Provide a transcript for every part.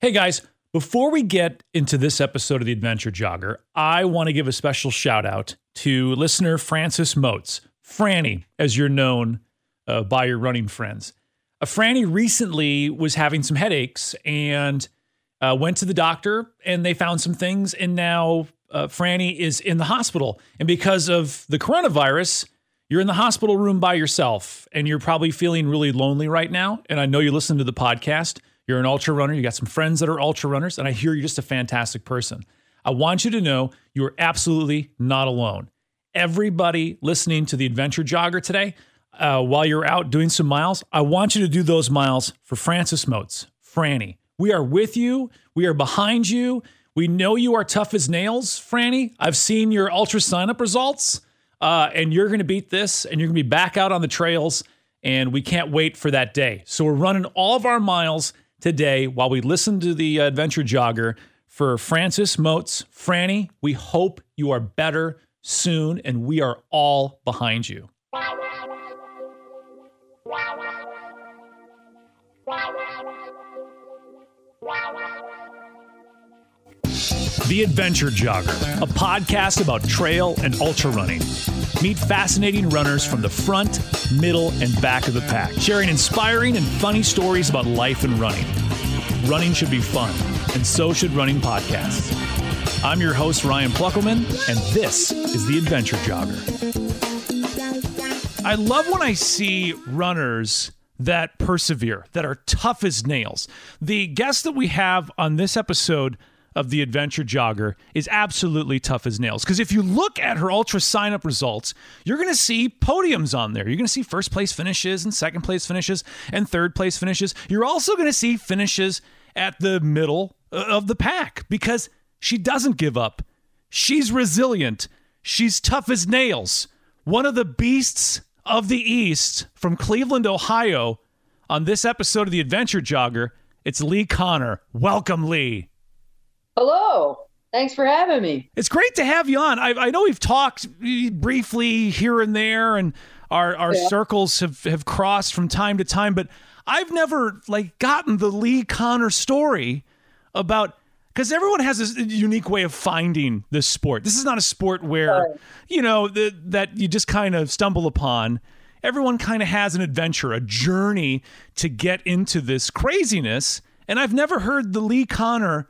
Hey guys, before we get into this episode of the Adventure Jogger, I want to give a special shout out to listener Francis Moats, Franny, as you're known uh, by your running friends. Uh, Franny recently was having some headaches and uh, went to the doctor, and they found some things, and now uh, Franny is in the hospital. And because of the coronavirus, you're in the hospital room by yourself, and you're probably feeling really lonely right now. And I know you listen to the podcast. You're an ultra runner. You got some friends that are ultra runners, and I hear you're just a fantastic person. I want you to know you are absolutely not alone. Everybody listening to the Adventure Jogger today, uh, while you're out doing some miles, I want you to do those miles for Francis Moats, Franny. We are with you. We are behind you. We know you are tough as nails, Franny. I've seen your ultra sign up results, uh, and you're going to beat this, and you're going to be back out on the trails, and we can't wait for that day. So we're running all of our miles today while we listen to the Adventure Jogger for Francis Moats. Franny, we hope you are better soon, and we are all behind you. The Adventure Jogger, a podcast about trail and ultra running. Meet fascinating runners from the front, middle, and back of the pack, sharing inspiring and funny stories about life and running. Running should be fun, and so should running podcasts. I'm your host, Ryan Pluckelman, and this is The Adventure Jogger. I love when I see runners that persevere, that are tough as nails. The guest that we have on this episode of the Adventure Jogger is absolutely tough as nails. Because if you look at her ultra sign up results, you're going to see podiums on there. You're going to see first place finishes and second place finishes and third place finishes. You're also going to see finishes at the middle uh, of the pack because she doesn't give up. She's resilient. She's tough as nails. One of the beasts of the East from Cleveland, Ohio. On this episode of the Adventure Jogger, it's Lee Conner. Welcome, Lee. Hello. Thanks for having me. It's great to have you on. I, I know we've talked briefly here and there, and our our yeah. circles have have crossed from time to time, but I've never like gotten the Lee Conner story about because everyone has this unique way of finding this sport. This is not a sport where right. you know the, that you just kind of stumble upon. Everyone kind of has an adventure, a journey to get into this craziness. And I've never heard the Lee Conner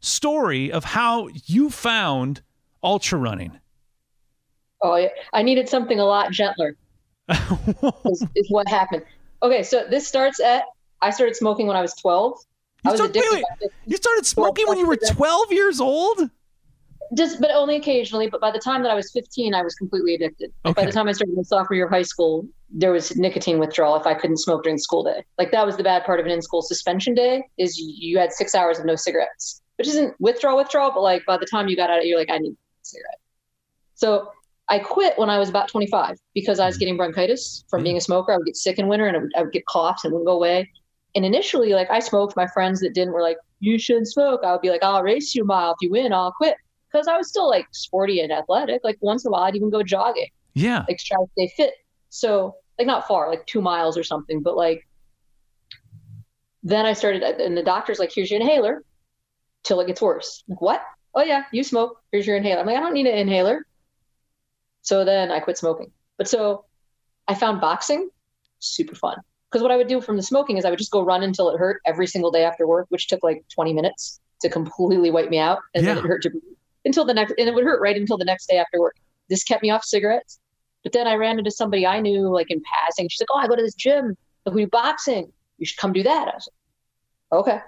story of how you found ultra running. Oh, yeah. I needed something a lot gentler. is, is, what happened. Okay, so this starts at I started smoking when I was 12. You, I was wait, wait. you started smoking when you were 12 years old? Just, but only occasionally. But by the time that I was 15, I was completely addicted. Okay. By the time I started in sophomore year of high school, there was nicotine withdrawal if I couldn't smoke during school day. Like that was the bad part of an in-school suspension day is you had six hours of no cigarettes which isn't withdrawal withdrawal, but like by the time you got out, of you're like, I need a cigarette. So I quit when I was about 25 because I was mm-hmm. getting bronchitis from being a smoker. I would get sick in winter and I would, I would get coughs and wouldn't go away. And initially, like I smoked, my friends that didn't were like, you shouldn't smoke. I would be like, I'll race you a mile. If you win, I'll quit. Because I was still like sporty and athletic. Like once in a while, I'd even go jogging. Yeah. Like try to stay fit. So like not far, like two miles or something. But like then I started, and the doctor's like, here's your inhaler till it gets worse. Like, what? Oh yeah, you smoke. Here's your inhaler. I'm like, I don't need an inhaler. So then I quit smoking. But so I found boxing super fun. Because what I would do from the smoking is I would just go run until it hurt every single day after work, which took like 20 minutes to completely wipe me out. And yeah. then it hurt to until the next, and it would hurt right until the next day after work. This kept me off cigarettes. But then I ran into somebody I knew like in passing. She's like, Oh, I go to this gym. Like, we do boxing. You should come do that. I was like, Okay.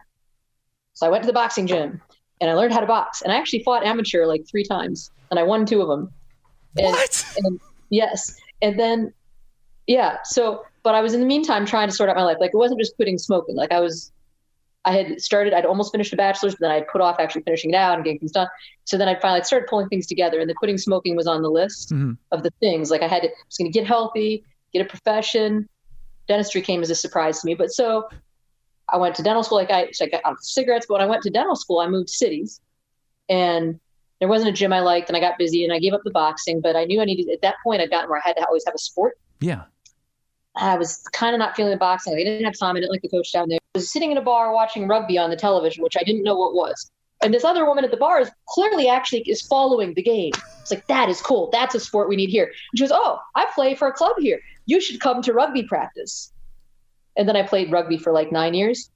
So I went to the boxing gym and I learned how to box. And I actually fought amateur like three times and I won two of them. And, what? And, yes. And then, yeah. So, but I was in the meantime trying to sort out my life. Like it wasn't just quitting smoking. Like I was, I had started, I'd almost finished a bachelor's, but then I'd put off actually finishing it out and getting things done. So then I finally started pulling things together and the quitting smoking was on the list mm-hmm. of the things. Like I had to, I was going to get healthy, get a profession. Dentistry came as a surprise to me. But so I went to dental school. Like I, so I got out cigarettes, but when I went to dental school, I moved cities, and there wasn't a gym I liked, and I got busy, and I gave up the boxing. But I knew I needed at that point. I'd gotten where I had to always have a sport. Yeah. I was kind of not feeling the boxing. I didn't have time. I didn't like the coach down there. I was sitting in a bar watching rugby on the television, which I didn't know what was. And this other woman at the bar is clearly actually is following the game. It's like, that is cool. That's a sport we need here. And she goes, Oh, I play for a club here. You should come to rugby practice. And then I played rugby for like nine years,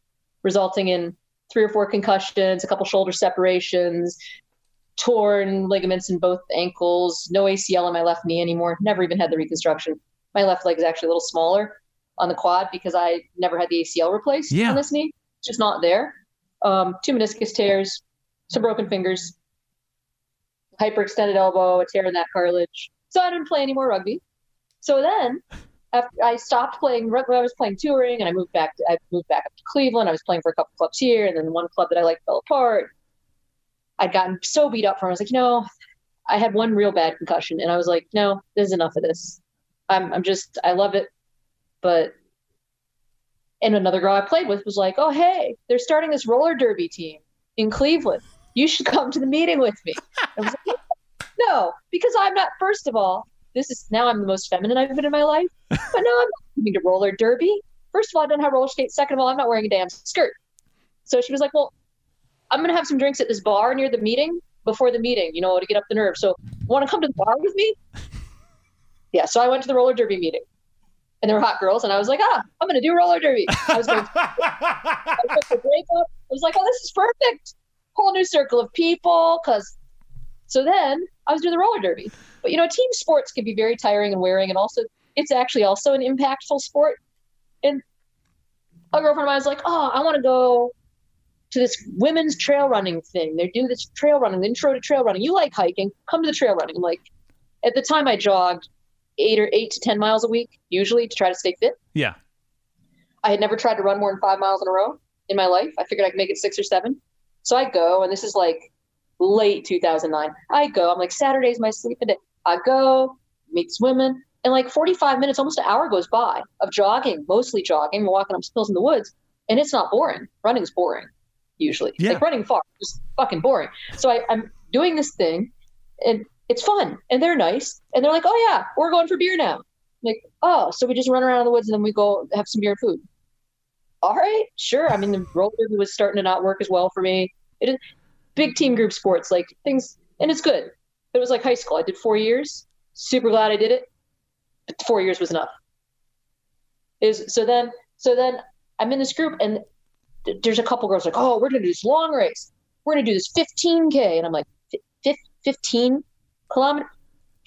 resulting in three or four concussions, a couple shoulder separations, torn ligaments in both ankles, no ACL in my left knee anymore. Never even had the reconstruction. My left leg is actually a little smaller on the quad because I never had the ACL replaced Yeah. on this knee. It's just not there. Um, two meniscus tears, some broken fingers, hyperextended elbow, a tear in that cartilage. So I didn't play any more rugby. So then, after I stopped playing rugby, I was playing touring, and I moved back. To, I moved back up to Cleveland. I was playing for a couple clubs here, and then one club that I liked fell apart. I'd gotten so beat up from. I was like, you know, I had one real bad concussion, and I was like, no, there's enough of this. I'm, I'm just, I love it, but. And another girl I played with was like, oh hey, they're starting this roller derby team in Cleveland. You should come to the meeting with me. Like, no, because I'm not. First of all, this is now I'm the most feminine I've been in my life. But no, I'm not coming to roller derby. First of all, I don't have roller skates. Second of all, I'm not wearing a damn skirt. So she was like, well, I'm gonna have some drinks at this bar near the meeting before the meeting, you know, to get up the nerve. So want to come to the bar with me? Yeah. So I went to the roller derby meeting, and there were hot girls, and I was like, ah, I'm gonna do roller derby. I was going. I break up. I was like, oh, this is perfect. Whole new circle of people. Cause so then I was doing the roller derby. But you know, team sports can be very tiring and wearing, and also it's actually also an impactful sport. And a girlfriend of mine was like, oh, I want to go to this women's trail running thing. They do this trail running, the intro to trail running. You like hiking? Come to the trail running. I'm like, at the time I jogged eight or eight to ten miles a week, usually to try to stay fit. yeah. I had never tried to run more than five miles in a row in my life. I figured I could make it six or seven. So I go, and this is like late 2009. I go, I'm like, Saturday's my sleeping day. I go, meet this women, and like 45 minutes, almost an hour goes by of jogging, mostly jogging, walking up hills in the woods, and it's not boring. Running's boring, usually. Yeah. Like running far, just fucking boring. So I, I'm doing this thing, and it's fun, and they're nice, and they're like, oh yeah, we're going for beer now. I'm like, oh, so we just run around in the woods and then we go have some beer and food all right, sure. I mean, the roller was starting to not work as well for me. It is big team group sports, like things, and it's good. It was like high school. I did four years. Super glad I did it. But four years was enough. Is so then, so then I'm in this group, and th- there's a couple girls like, oh, we're gonna do this long race. We're gonna do this 15k, and I'm like, 15 kilometer.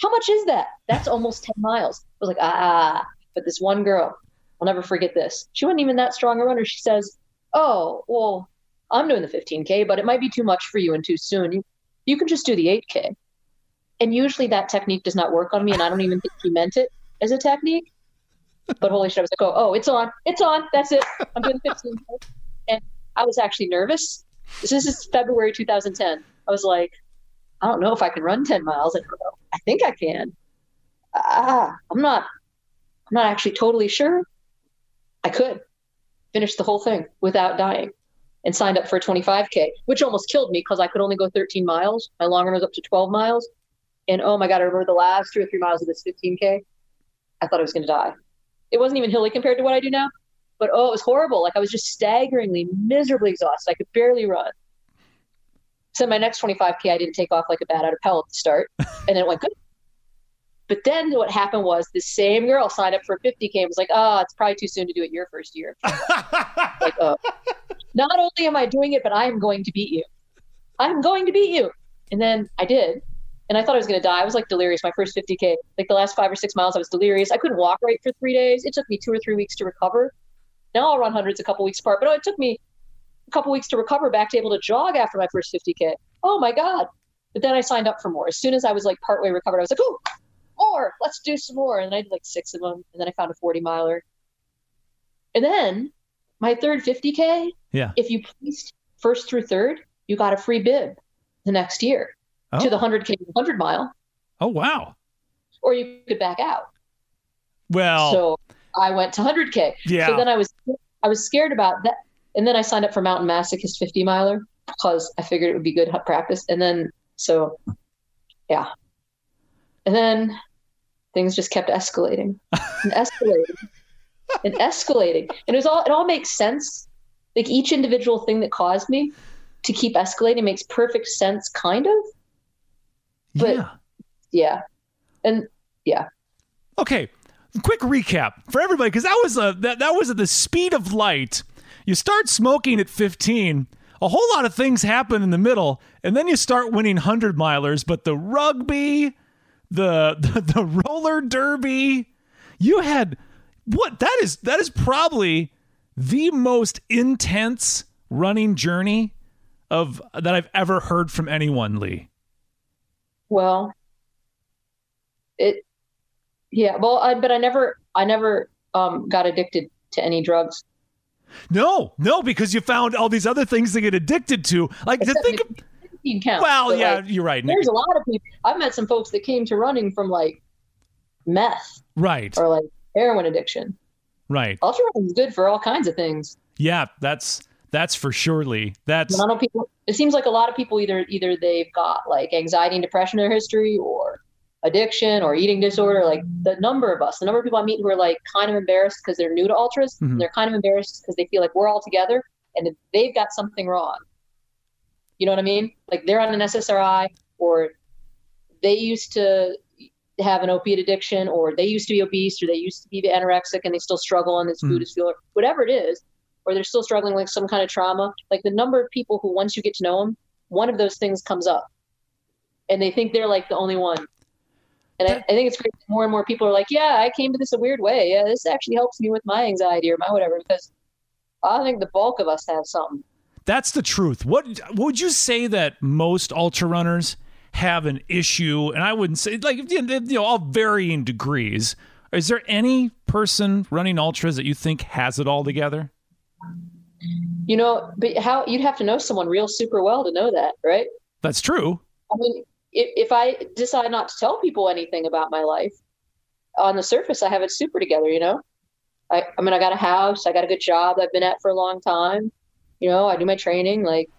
How much is that? That's almost 10 miles. I was like, ah. But this one girl, I'll never forget this. She wasn't even that strong a runner. She says, "Oh, well, I'm doing the 15k, but it might be too much for you and too soon. You you can just do the 8k." And usually that technique does not work on me, and I don't even think he meant it as a technique. But holy shit, I was like, "Oh, oh, it's on, it's on. That's it. I'm doing the 15k." And I was actually nervous. This is February 2010. I was like, "I don't know if I can run 10 miles. I think I can. Ah, I'm not. I'm not actually totally sure." I could finish the whole thing without dying and signed up for a 25K, which almost killed me because I could only go 13 miles. My long run was up to 12 miles. And oh my God, I remember the last two or three miles of this 15K. I thought I was going to die. It wasn't even hilly compared to what I do now, but oh, it was horrible. Like I was just staggeringly, miserably exhausted. I could barely run. So my next 25K, I didn't take off like a bat out of hell at the start. And then it went good. But then what happened was the same girl signed up for 50K and was like, oh, it's probably too soon to do it your first year. like, oh, not only am I doing it, but I am going to beat you. I'm going to beat you. And then I did. And I thought I was going to die. I was like delirious my first 50K. Like the last five or six miles, I was delirious. I couldn't walk right for three days. It took me two or three weeks to recover. Now I'll run hundreds a couple weeks apart. But it took me a couple weeks to recover back to able to jog after my first 50K. Oh my God. But then I signed up for more. As soon as I was like partway recovered, I was like, oh, more. Let's do some more. And I did like six of them. And then I found a 40 miler. And then my third 50K, Yeah. if you placed first through third, you got a free bib the next year Oh. to the 100K, 100 mile, oh wow. or you could back out. Well, So I went to 100K. yeah. So then I was I was scared about that. And then I signed up for Mountain Masochist 50 miler because I figured it would be good practice. And then, so yeah. And then things just kept escalating and escalating and escalating. And it was all, it all makes sense like each individual thing that caused me to keep escalating makes perfect sense, kind of. But yeah. yeah, and yeah, Okay, quick recap for everybody because that was a that, that was at the speed of light. You start smoking at 15, a whole lot of things happen in the middle, and then you start winning hundred milers. But the rugby, the, the the roller derby, you had what? That is that is probably the most intense running journey of that I've ever heard from anyone, Lee. well, it, yeah, well, I, but I never, I never um, got addicted to any drugs. No, no, because you found all these other things to get addicted to. Like to Except think. nic- nicotine counts, Well, yeah, like, you're right. there's a lot of people. I've met some folks that came to running from like meth Right, or like heroin addiction. Right. Ultra is good for all kinds of things. Yeah, that's that's for surely. That's And I know people. It seems like a lot of people either either they've got like anxiety and depression in their history, or addiction, or eating disorder. Like the number of us, the number of people I meet who are like kind of embarrassed because they're new to ultras. Mhm. And they're kind of embarrassed because they feel like we're all together and they've got something wrong. You know what I mean? Like they're on an SSRI, or they used to have an opiate addiction, or they used to be obese, or they used to be anorexic and they still struggle and this food Mhm. is fuel, or whatever it is or they're still struggling with some kind of trauma. Like the number of people who, once you get to know them, one of those things comes up, and they think they're like the only one. And I, I think it's great. More and more people are like, "Yeah, I came to this a weird way. Yeah, this actually helps me with my anxiety or my whatever." Because I think the bulk of us have something. that's the truth. What would you say that most ultra runners have an issue? And I wouldn't say like you know, all varying degrees. Is there any person running ultras that you think has it all together? You know, but how you'd have to know someone real super well to know that, right? That's true. I mean, if, if I decide not to tell people anything about my life, on the surface, I have it super together, you know? I, I mean, I got a house, I got a good job I've been at for a long time. You know, I do my training, like,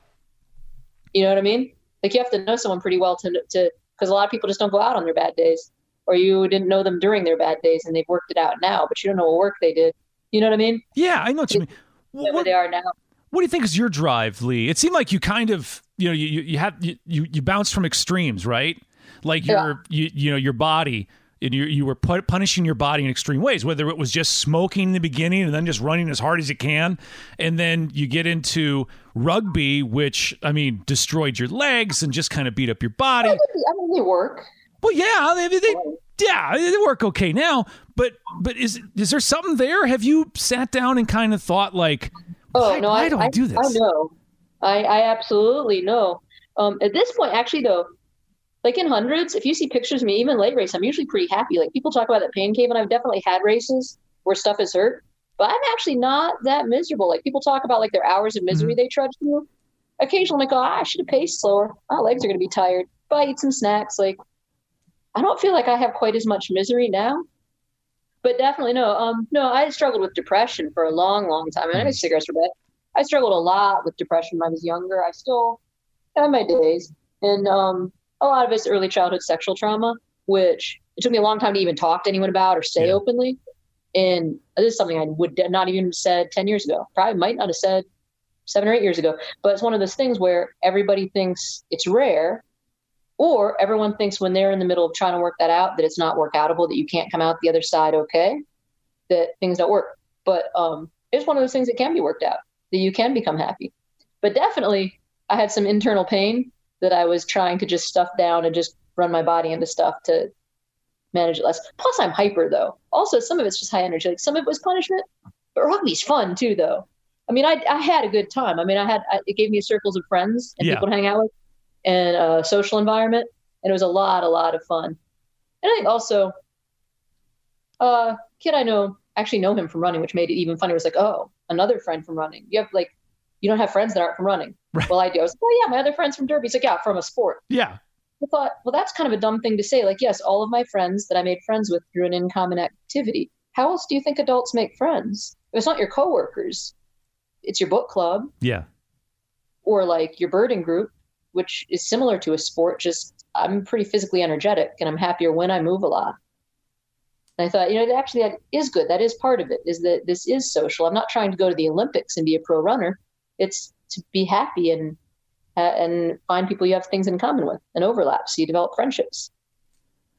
you know what I mean? Like, you have to know someone pretty well to, to, because a lot of people just don't go out on their bad days, or you didn't know them during their bad days and they've worked it out now, but you don't know what work they did. You know what I mean? Yeah, I know what you mean. You know where What, they are now. what do you think is your drive, Lee? It seemed like you kind of, you know, you you, you had you, you you bounced from extremes, right? Like Yeah. your you you know your body. And you, you were pu- punishing your body in extreme ways, whether it was just smoking in the beginning and then just running as hard as you can. And then you get into rugby, which, I mean, destroyed your legs and just kind of beat up your body. I mean, they work. Well, yeah, they, they, yeah, they work okay now. But but is is there something there? Have you sat down and kind of thought like, Oh why, no, why I, do I, I do this? I know. I, I absolutely know. Um, at this point, actually, though, like in hundreds, if you see pictures of me, even late race, I'm usually pretty happy. Like people talk about that pain cave, and I've definitely had races where stuff is hurt, but I'm actually not that miserable. Like people talk about like their hours of misery Mm-hmm. they trudge through. Occasionally, I'm like, oh, I should have paced slower. My legs are going to be tired. But I eat some snacks. Like I don't feel like I have quite as much misery now. But definitely no. Um, no, I struggled with depression for a long, long time. I mean, I cigarettes for bed. I struggled a lot with depression when I was younger. I still have my days, and um, a lot of it's early childhood sexual trauma, which it took me a long time to even talk to anyone about or say Yeah. openly. And this is something I would not even have said ten years ago. Probably might not have said seven or eight years ago. But it's one of those things where everybody thinks it's rare, or everyone thinks when they're in the middle of trying to work that out that it's not workoutable, that you can't come out the other side okay, that things don't work. But um, it's one of those things that can be worked out, that you can become happy. But definitely, I had some internal pain that I was trying to just stuff down and just run my body into stuff to manage it less. Plus, I'm hyper though. Also, some of it's just high energy. Like some of it was punishment, but rugby's fun too, though. I mean, I I had a good time. I mean, I had I, it gave me circles of friends and Yeah. people to hang out with, and a social environment, and it was a lot, a lot of fun. And I think also, uh, kid I know actually know him from running, which made it even funnier. It was like, oh, another friend from running. You have like, you don't have friends that aren't from running. Right. Well, I do. I was like, oh yeah, my other friends from Derby. He's like, yeah, from a sport. Yeah, I thought, well, that's kind of a dumb thing to say. Like, yes, all of my friends that I made friends with through an in common activity. How else do you think adults make friends? It's not your coworkers, it's your book club yeah. or like your birding group, which is similar to a sport. Just I'm pretty physically energetic and I'm happier when I move a lot. And I thought, you know, actually that is good. That is part of it. Is that this is social. I'm not trying to go to the Olympics and be a pro runner. It's to be happy and uh, and find people you have things in common with and overlap, so you develop friendships.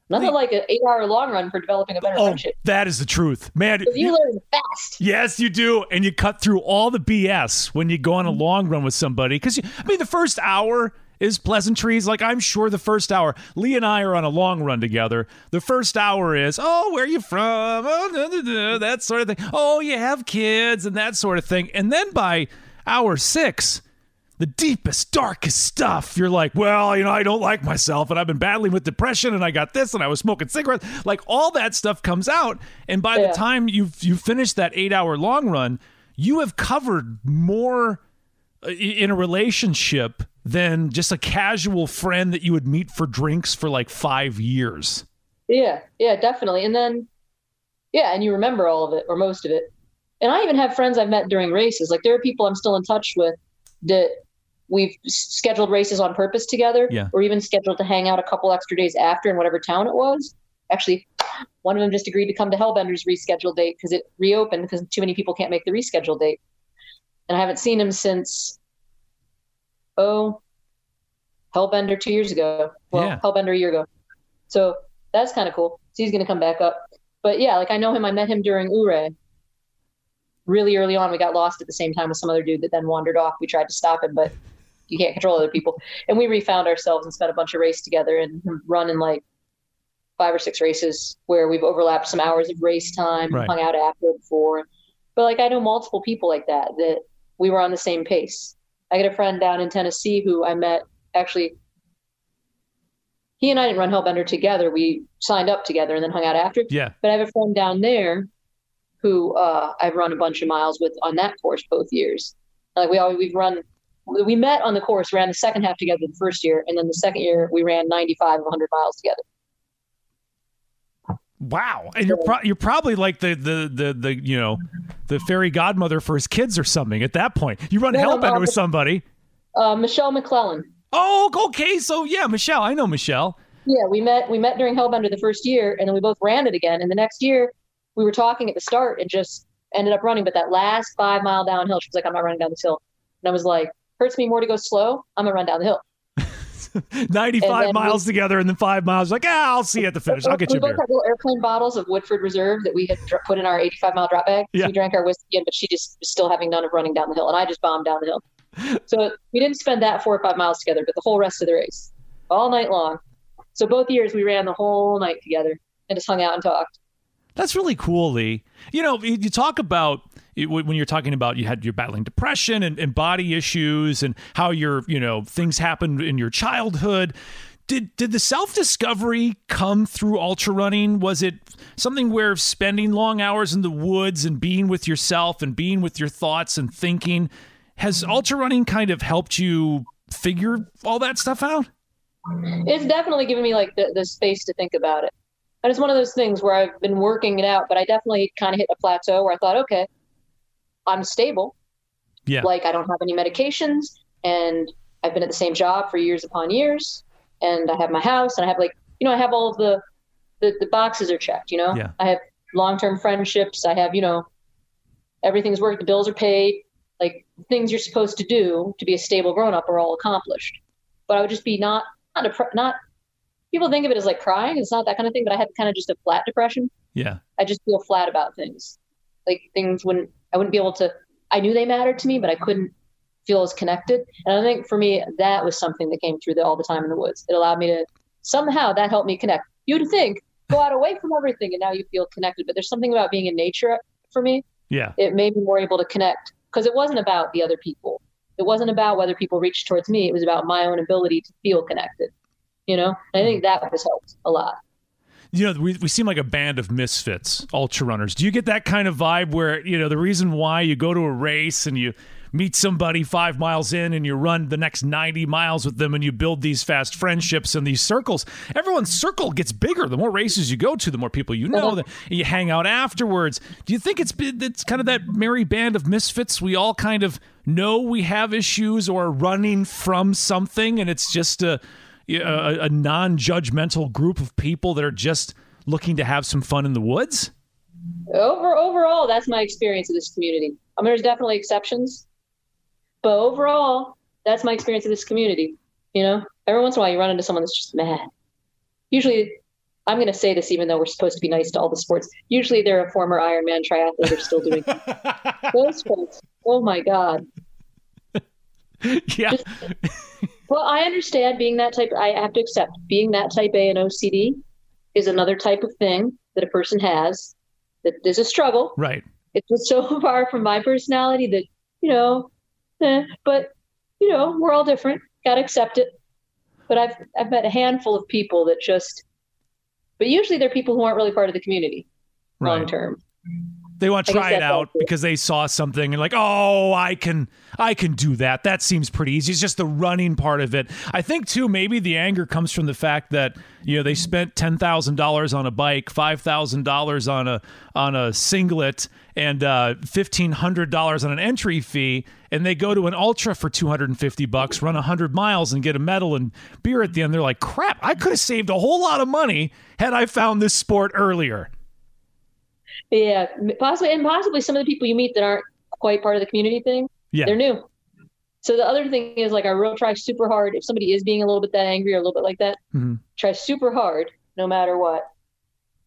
Nothing like an eight-hour long run for developing a better oh, friendship. That is the truth, man. You, learn fast. Yes, you do, and you cut through all the BS when you go on a mm-hmm. long run with somebody. Because I mean, the first hour is pleasantries. Like I'm sure the first hour, Lee and I are on a long run together. The first hour is, oh, where are you from? Oh, da, da, da, that sort of thing. Oh, you have kids and that sort of thing. And then by hour six, the deepest, darkest stuff. You're like, well, you know, I don't like myself, and I've been battling with depression, and I got this, and I was smoking cigarettes. Like all that stuff comes out, and by yeah. the time you've you finished that eight hour long run, you have covered more uh, in a relationship than just a casual friend that you would meet for drinks for like five years. Yeah, yeah, definitely. And then, yeah, and you remember all of it or most of it. And I even have friends I've met during races. Like there are people I'm still in touch with that we've scheduled races on purpose together, yeah. or even scheduled to hang out a couple extra days after in whatever town it was. Actually, one of them just agreed to come to Hellbender's rescheduled date because it reopened because too many people can't make the rescheduled date. And I haven't seen him since, oh, Hellbender two years ago. Well, yeah. Hellbender a year ago. So that's kind of cool. So he's going to come back up. But yeah, like I know him. I met him during Ouray really early on. We got lost at the same time with some other dude that then wandered off. We tried to stop him, but you can't control other people. And we refound ourselves and spent a bunch of race together and run in like five or six races where we've overlapped some hours of race time, right. hung out after before. But like I know multiple people like that that we were on the same pace. I got a friend down in Tennessee who I met actually. He and I didn't run Hellbender together. We signed up together and then hung out after. Yeah. But I have a friend down there who uh, I've run a bunch of miles with on that course both years. Like we always we've run we met on the course, ran the second half together the first year, and then the second year we ran 95 of 100 miles together. Wow, and you're pro- you're probably like the, the the the you know the fairy godmother for his kids or something at that point. You run no, Hellbender with somebody. Uh, Michelle McClellan. Oh, okay. So yeah, Michelle, I know Michelle. Yeah, we met we met during Hellbender the first year, and then we both ran it again. And the next year, we were talking at the start and just ended up running. But that last five mile downhill, she was like, "I'm not running down this hill," and I was like, hurts me more to go slow. I'm gonna run down the hill. 95 miles we, together and then five miles like ah i'll see you at the finish i'll get we you both had little airplane bottles of woodford reserve that we had put in our 85 mile drop bag yeah. we drank our whiskey in but she just was still having none of running down the hill and i just bombed down the hill so we didn't spend that four or five miles together but the whole rest of the race all night long so both years we ran the whole night together and just hung out and talked that's really cool lee you know you talk about when you're talking about you had you're battling depression and, and body issues and how your you know things happened in your childhood did did the self discovery come through ultra running? Was it something where spending long hours in the woods and being with yourself and being with your thoughts and thinking has ultra running kind of helped you figure all that stuff out? It's definitely given me like the, the space to think about it. And it's one of those things where I've been working it out, but I definitely kind of hit a plateau where I thought, okay, I'm stable. Yeah. Like I don't have any medications and I've been at the same job for years upon years and I have my house and I have like, you know, I have all of the, the, the boxes are checked, you know, yeah. I have long-term friendships. I have, you know, everything's worked. The bills are paid. Like things you're supposed to do to be a stable grown up are all accomplished. But I would just be not, not, a, not, people think of it as like crying. It's not that kind of thing, but I had kind of just a flat depression. Yeah. I just feel flat about things. Like things wouldn't I wouldn't be able to. I knew they mattered to me, but I couldn't feel as connected. And I think for me, that was something that came through the, all the time in the woods. It allowed me to somehow that helped me connect. You'd think go out away from everything, and now you feel connected. But there's something about being in nature for me. Yeah, it made me more able to connect because it wasn't about the other people. It wasn't about whether people reached towards me. It was about my own ability to feel connected. You know, I think that has helped a lot you know, we, we seem like a band of misfits, ultra runners. Do you get that kind of vibe where, you know, the reason why you go to a race and you meet somebody five miles in and you run the next 90 miles with them and you build these fast friendships and these circles, everyone's circle gets bigger. The more races you go to, the more people you know, uh-huh. that you hang out afterwards. Do you think it's, it's kind of that merry band of misfits? We all kind of know we have issues or are running from something and it's just a, a, a non-judgmental group of people that are just looking to have some fun in the woods? Over overall, that's my experience of this community. I mean, there's definitely exceptions, But overall, that's my experience of this community. You know, every once in a while you run into someone that's just mad. Usually, I'm going to say this even though we're supposed to be nice to all the sports. Usually, they're a former Ironman triathlete or still doing those folks. Oh my god. yeah. Just, well, I understand being that type. I have to accept being that type A and OCD is another type of thing that a person has. That there's a struggle. Right. It's just so far from my personality that you know, eh, but you know, we're all different. Got to accept it. But I've I've met a handful of people that just, but usually they're people who aren't really part of the community Right. long term. They want to try it out because they saw something and like, oh, I can, I can do that. That seems pretty easy. It's just the running part of it. I think too, maybe the anger comes from the fact that you know they spent ten thousand dollars on a bike, five thousand dollars on a on a singlet, and uh, fifteen hundred dollars on an entry fee, and they go to an ultra for two hundred and fifty bucks, run hundred miles, and get a medal and beer at the end. They're like, crap, I could have saved a whole lot of money had I found this sport earlier. Yeah, possibly, and possibly some of the people you meet that aren't quite part of the community thing, Yeah. they're new. So the other thing is like I really try super hard. If somebody is being a little bit that angry or a little bit like that, Mhm. try super hard no matter what.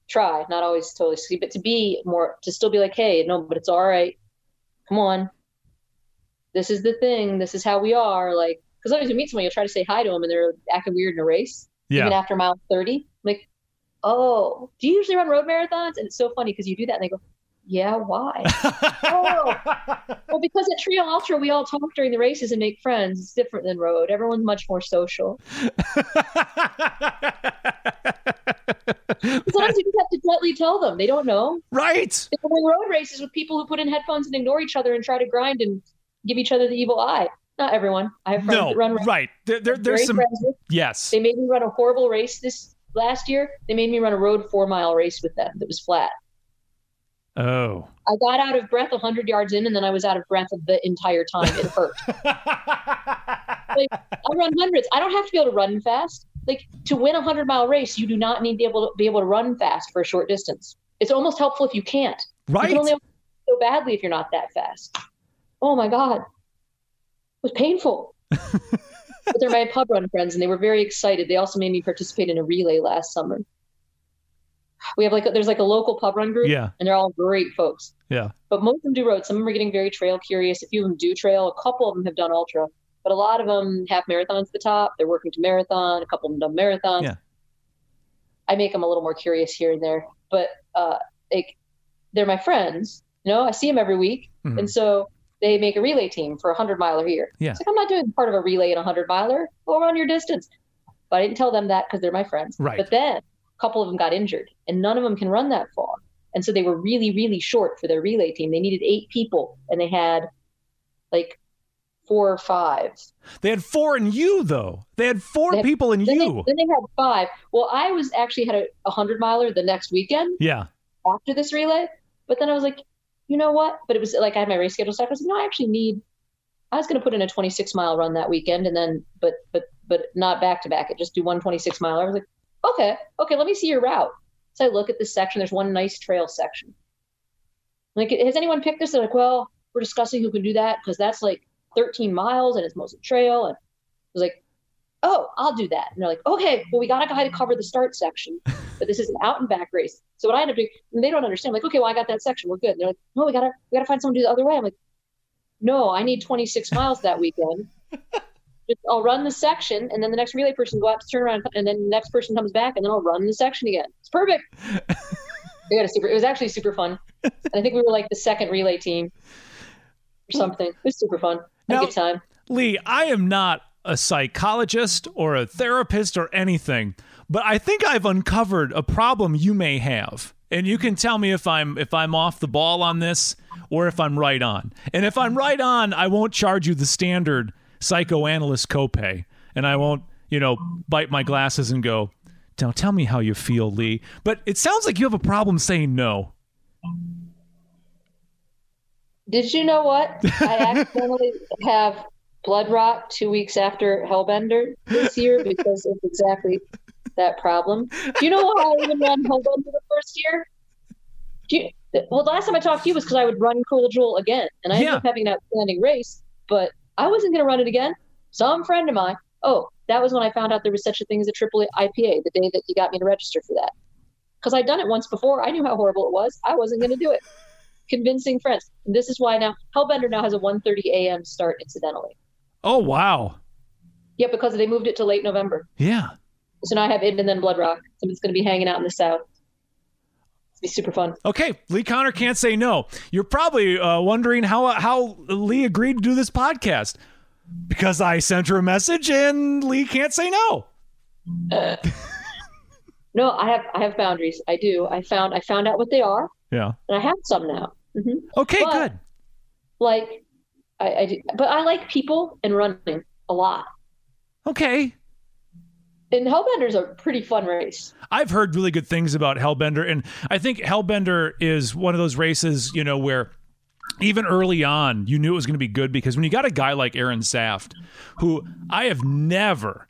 Try, not always totally see, but to be more to still be like, hey, no, but it's all right. Come on. This is the thing. This is how we are. Like, because sometimes you meet someone, you'll try to say hi to them, and they're acting weird in a race Yeah. even after mile 30. Like, oh, do you usually run road marathons? And it's so funny because you do that and they go, yeah, why? oh, well, because at Trio Ultra, we all talk during the races and make friends. It's different than road. Everyone's much more social. Sometimes you just have to gently tell them. They don't know. right. They're doing road races with people who put in headphones and ignore each other and try to grind and give each other the evil eye. Not everyone. I have friends No, that run races. right. There, there, there's some. friends. Yes. They made me run a horrible race this last year. They made me run a road four mile race with them that was flat. Oh. I got out of breath 100 yards in, and then I was out of breath the entire time. It hurt. I run hundreds. I don't have to be able to run fast. Like to win a hundred mile race, you do not need to be able to be able to run fast for a short distance. It's almost helpful if you can't. You right. can only so badly if you're not that fast. Oh my god, it was painful. but they're my pub run friends, and they were very excited. They also made me participate in a relay last summer. We have like a, there's like a local pub run group, Yeah. and they're all great folks. Yeah. But most of them do road. Some of them are getting very trail curious. A few of them do trail. A couple of them have done ultra, but a lot of them half marathons at the top. They're working to marathon. A couple of them done marathon. Yeah. I make them a little more curious here and there, but uh, like they're my friends. You know, I see them every week, Mhm. and so they make a relay team for a hundred miler here. Yeah. It's like I'm not doing part of a relay in a hundred miler. Go run your distance. But I didn't tell them that because they're my friends. Right. But then a couple of them got injured, and none of them can run that far. And so they were really, really short for their relay team. They needed eight people, and they had like four or five. They had four in you though. They had four They had- people in Then they, you. then they had five. Well, I was actually had a, a hundred miler the next weekend Yeah. after this relay, but then I was like, you know what? But it was like I had my race schedule set. I was like, no, I actually need. I was going to put in a 26 mile run that weekend, and then but but but not back to back. It just do one 26 mile. I was like, okay, okay, let me see your route. So I look at this section. There's one nice trail section. Like, has anyone picked this? They're like, well, we're discussing who can do that because that's like 13 miles and it's mostly trail. And I was like, oh, I'll do that. And they're like, okay, well, we got a guy to cover the start section, but this is an out and back race. So what I end up doing, and they don't understand. I'm like, okay, well, I got that section. We're good. And they're like, no, we gotta, we gotta find someone to do the other way. I'm like, no, I need 26 miles that weekend. Just, I'll run the section, and then the next relay person go out to turn around, and then the next person comes back, and then I'll run the section again. It's perfect. we got a super. It was actually super fun. And I think we were like the second relay team or something. It was super fun. Had Now- a good time. Lee, I am not a psychologist or a therapist or anything, but I think I've uncovered a problem you may have. And you can tell me if I'm if I'm off the ball on this or if I'm right on. And if I'm right on, I won't charge you the standard psychoanalyst copay. And I won't, you know, bite my glasses and go, "Now tell me how you feel, Lee." But it sounds like you have a problem saying no. Did you know what? I accidentally have Blood Rock two weeks after Hellbender this year because of exactly that problem. Do you know why I even ran Hellbender the first year? Do you, well, the last time I talked to you was because I would run Cruel Jewel again, and I ended up having an outstanding race. But I wasn't going to run it again. Some friend of mine. Oh, that was when I found out there was such a thing as a triple IPA. The day that he got me to register for that, because I'd done it once before. I knew how horrible it was. I wasn't going to do it. Convincing friends. And this is why now Hellbender now has a 1:30 a.m. start. Incidentally. Oh wow. Yeah, because they moved it to late November. Yeah. So now I have Id and then Blood Rock. So it's going to be hanging out in the south. It's be super fun. Okay, Lee Conner can't say no. You're probably uh, wondering how how Lee agreed to do this podcast because I sent her a message and Lee can't say no. Uh, no, I have I have boundaries. I do. I found I found out what they are. Yeah. And I have some now. Mm-hmm. Okay, but, good. Like, I, I do, but I like people and running a lot. Okay. And Hellbender's a pretty fun race. I've heard really good things about Hellbender, and I think Hellbender is one of those races, you know, where even early on you knew it was going to be good because when you got a guy like Aaron Saft, who I have never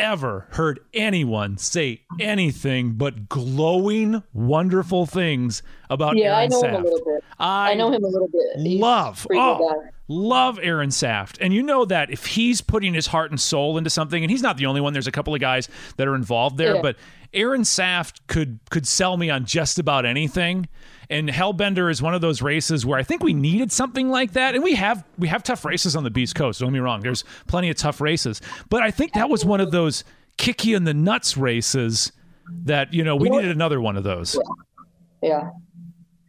ever heard anyone say anything but glowing, wonderful things about yeah, Aaron I know Saft. him a little bit. I, I know him a little bit. He's love, oh, love Aaron Saft, and you know that if he's putting his heart and soul into something, and he's not the only one. There's a couple of guys that are involved there, Yeah. but Aaron Saft could could sell me on just about anything. And Hellbender is one of those races where I think we needed something like that, and we have we have tough races on the Beast Coast. Don't get me wrong. There's plenty of tough races, but I think that was one of those kick you in the nuts races that you know we needed another one of those. Yeah.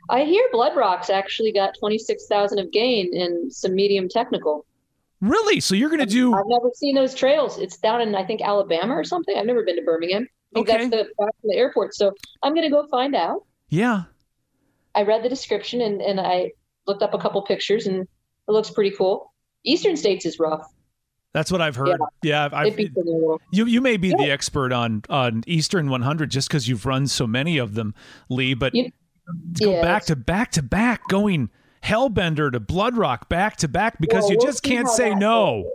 I hear Blood Rock's actually got 26,000 of gain in some medium technical. Really? So you're going to do? I've never seen those trails. It's down in, I think, Alabama or something. I've never been to Birmingham. I think Okay. that's the, the airport. So I'm going to go find out. Yeah. I read the description and, and I looked up a couple pictures and it looks pretty cool. Eastern States is rough. That's what I've heard. Yeah, I've, It. You you may be Yeah. the expert on on Eastern 100 just because you've run so many of them, Lee. But You- go yeah, back to back to back, going Hellbender to Blood Rock back to back because Well, you we'll just can't say no.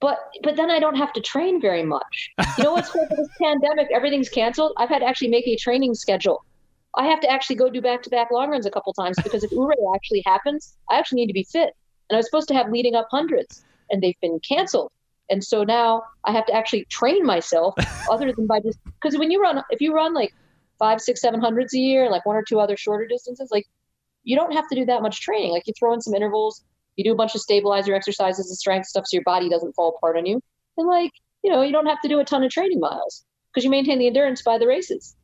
But but then I don't have to train very much. You know what's cool for this pandemic? Everything's canceled. I've had to actually make a training schedule. I have to actually go do back to back long runs a couple times because if Ouray actually happens, I actually need to be fit. And I was supposed to have leading up hundreds, and they've been canceled. And so now I have to actually train myself other than by just because when you run, if you run like five, six, seven hundreds a year, like one or two other shorter distances, like you don't have to do that much training. Like you throw in some intervals, you do a bunch of stabilizer exercises and strength stuff so your body doesn't fall apart on you. And like, you know, you don't have to do a ton of training miles because you maintain the endurance by the races.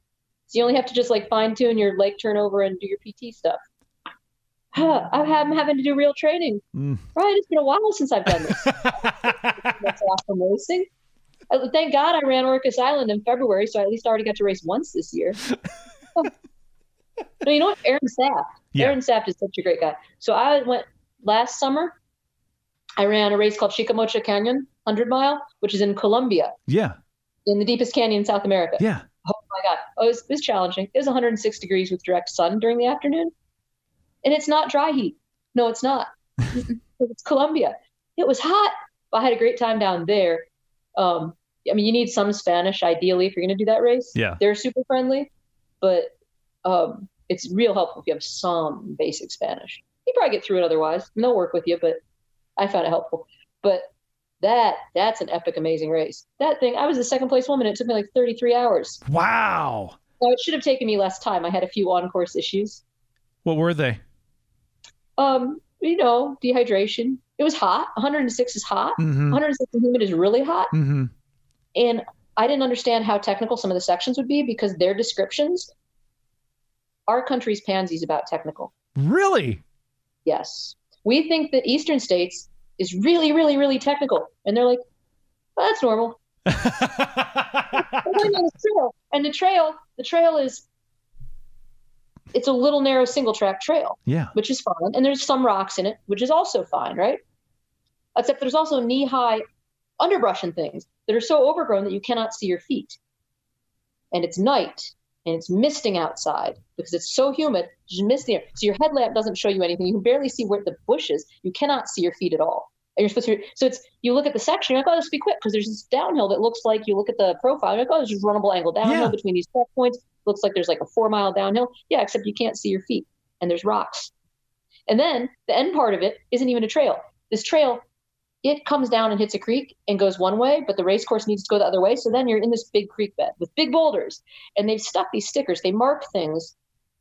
So you only have to just like fine tune your leg turnover and do your PT stuff. I'm having to do real training. Mm. Right, it's been a while since I've done this. That's awesome racing. Uh, Thank God I ran Orcas Island in February, so I at least already got to race once this year. no, you know what? Aaron Saft. Yeah. Aaron Saft is such a great guy. So I went last summer. I ran a race called Chicamocha Canyon, 100 mile, which is in Colombia, yeah, in the deepest canyon in South America. yeah. Oh my God. Oh, it was, it was challenging. It was 106 degrees with direct sun during the afternoon. And it's not dry heat. No, it's not. it's Colombia. It was hot. But I had a great time down there. Um, I mean, you need some Spanish ideally if you're going to do that race. Yeah. They're super friendly, but um, it's real helpful if you have some basic Spanish. You probably get through it otherwise. And they'll work with you, but I found it helpful. But that that's an epic, amazing race. That thing, I was the second place woman. It took me like 33 hours. Wow. Now, it should have taken me less time. I had a few on course issues. What were they? Um, you know, dehydration. It was hot. 106 is hot. Mm-hmm. 106 and humid is really hot. Mm-hmm. And I didn't understand how technical some of the sections would be because their descriptions, our country's pansies about technical. Really? Yes. We think that Eastern states is really, really, really technical. And they're like, well, that's normal. But then there's the trail. And the trail, the trail is, it's a little narrow single track trail. yeah. which is fine. And there's some rocks in it, which is also fine, right? Except there's also knee high underbrush and things that are so overgrown that you cannot see your feet. And it's night and it's misting outside because it's so humid, just misting. So your headlamp doesn't show you anything. You can barely see where the bush is. You cannot see your feet at all. And you're supposed to, so it's, you look at the section, you're like, oh, this will be quick because there's this downhill that looks like you look at the profile, you're like, oh, there's just runnable angle downhill Yeah. between these checkpoints. Looks like there's like a four mile downhill. Yeah, except you can't see your feet and there's rocks. And then the end part of it isn't even a trail. this trail, it comes down and hits a creek and goes one way, but the race course needs to go the other way. So then you're in this big creek bed with big boulders, and they've stuck these stickers. They mark things.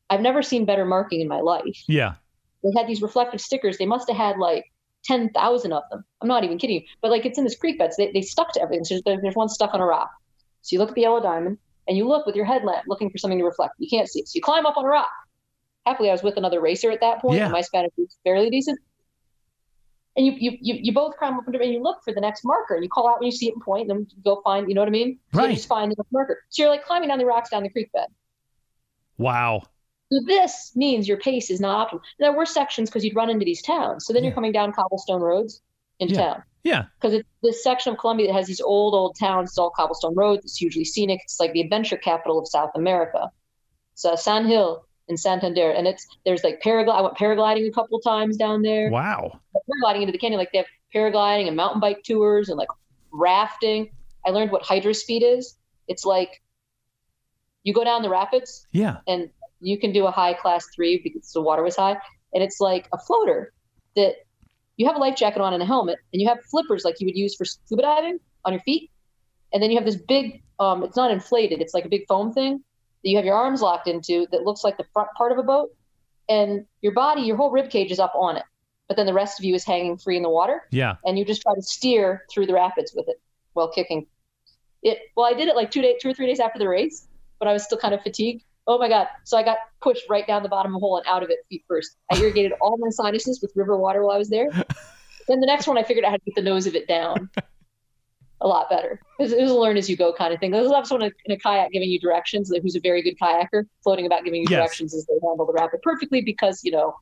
I've never seen better marking in my life. Yeah. They had these reflective stickers. They must have had like 10,000 of them. I'm not even kidding you. But like it's in this creek bed. So they, they stuck to everything. So there's, there's one stuck on a rock. So you look at the yellow diamond and you look with your headlamp looking for something to reflect. You can't see it. So you climb up on a rock. Happily, I was with another racer at that point, Yeah. and my Spanish was fairly decent. And you, you, you, you both climb up and you look for the next marker. And you call out when you see it and point, and then you go find, you know what I mean? So Right. You just find the next marker. So you're like climbing down the rocks down the creek bed. Wow. So this means your pace is not optimal. There were sections because you'd run into these towns. So then Yeah. you're coming down cobblestone roads into Yeah. town. Yeah. Because it's this section of Colombia that has these old, old towns. It's all cobblestone roads. It's hugely scenic. It's like the adventure capital of South America. So San Gil in Santander, and it's there's like paragliding. I went paragliding a couple times down there. Wow. Paragliding into the canyon, like they have paragliding and mountain bike tours and like rafting. I learned what hydrospeed is. It's like you go down the rapids Yeah. and you can do a high class three because the water was high. And it's like a floater that you have a life jacket on and a helmet, and you have flippers like you would use for scuba diving on your feet. And then you have this big, um, it's not inflated, it's like a big foam thing that you have your arms locked into that looks like the front part of a boat. And your body, your whole rib cage is up on it. But then the rest of you is hanging free in the water Yeah. and you just try to steer through the rapids with it while kicking. It well, I did it like two days, two or three days after the race, but I was still kind of fatigued. Oh my god! So I got pushed right down the bottom of the hole and out of it feet first. I irrigated all my sinuses with river water while I was there. then the next one, I figured out how to get the nose of it down a lot better. It was, it was a learn as you go kind of thing. There's also someone in a kayak giving you directions, who's a very good kayaker, floating about giving you Yes. directions as they handle the rapid perfectly because you know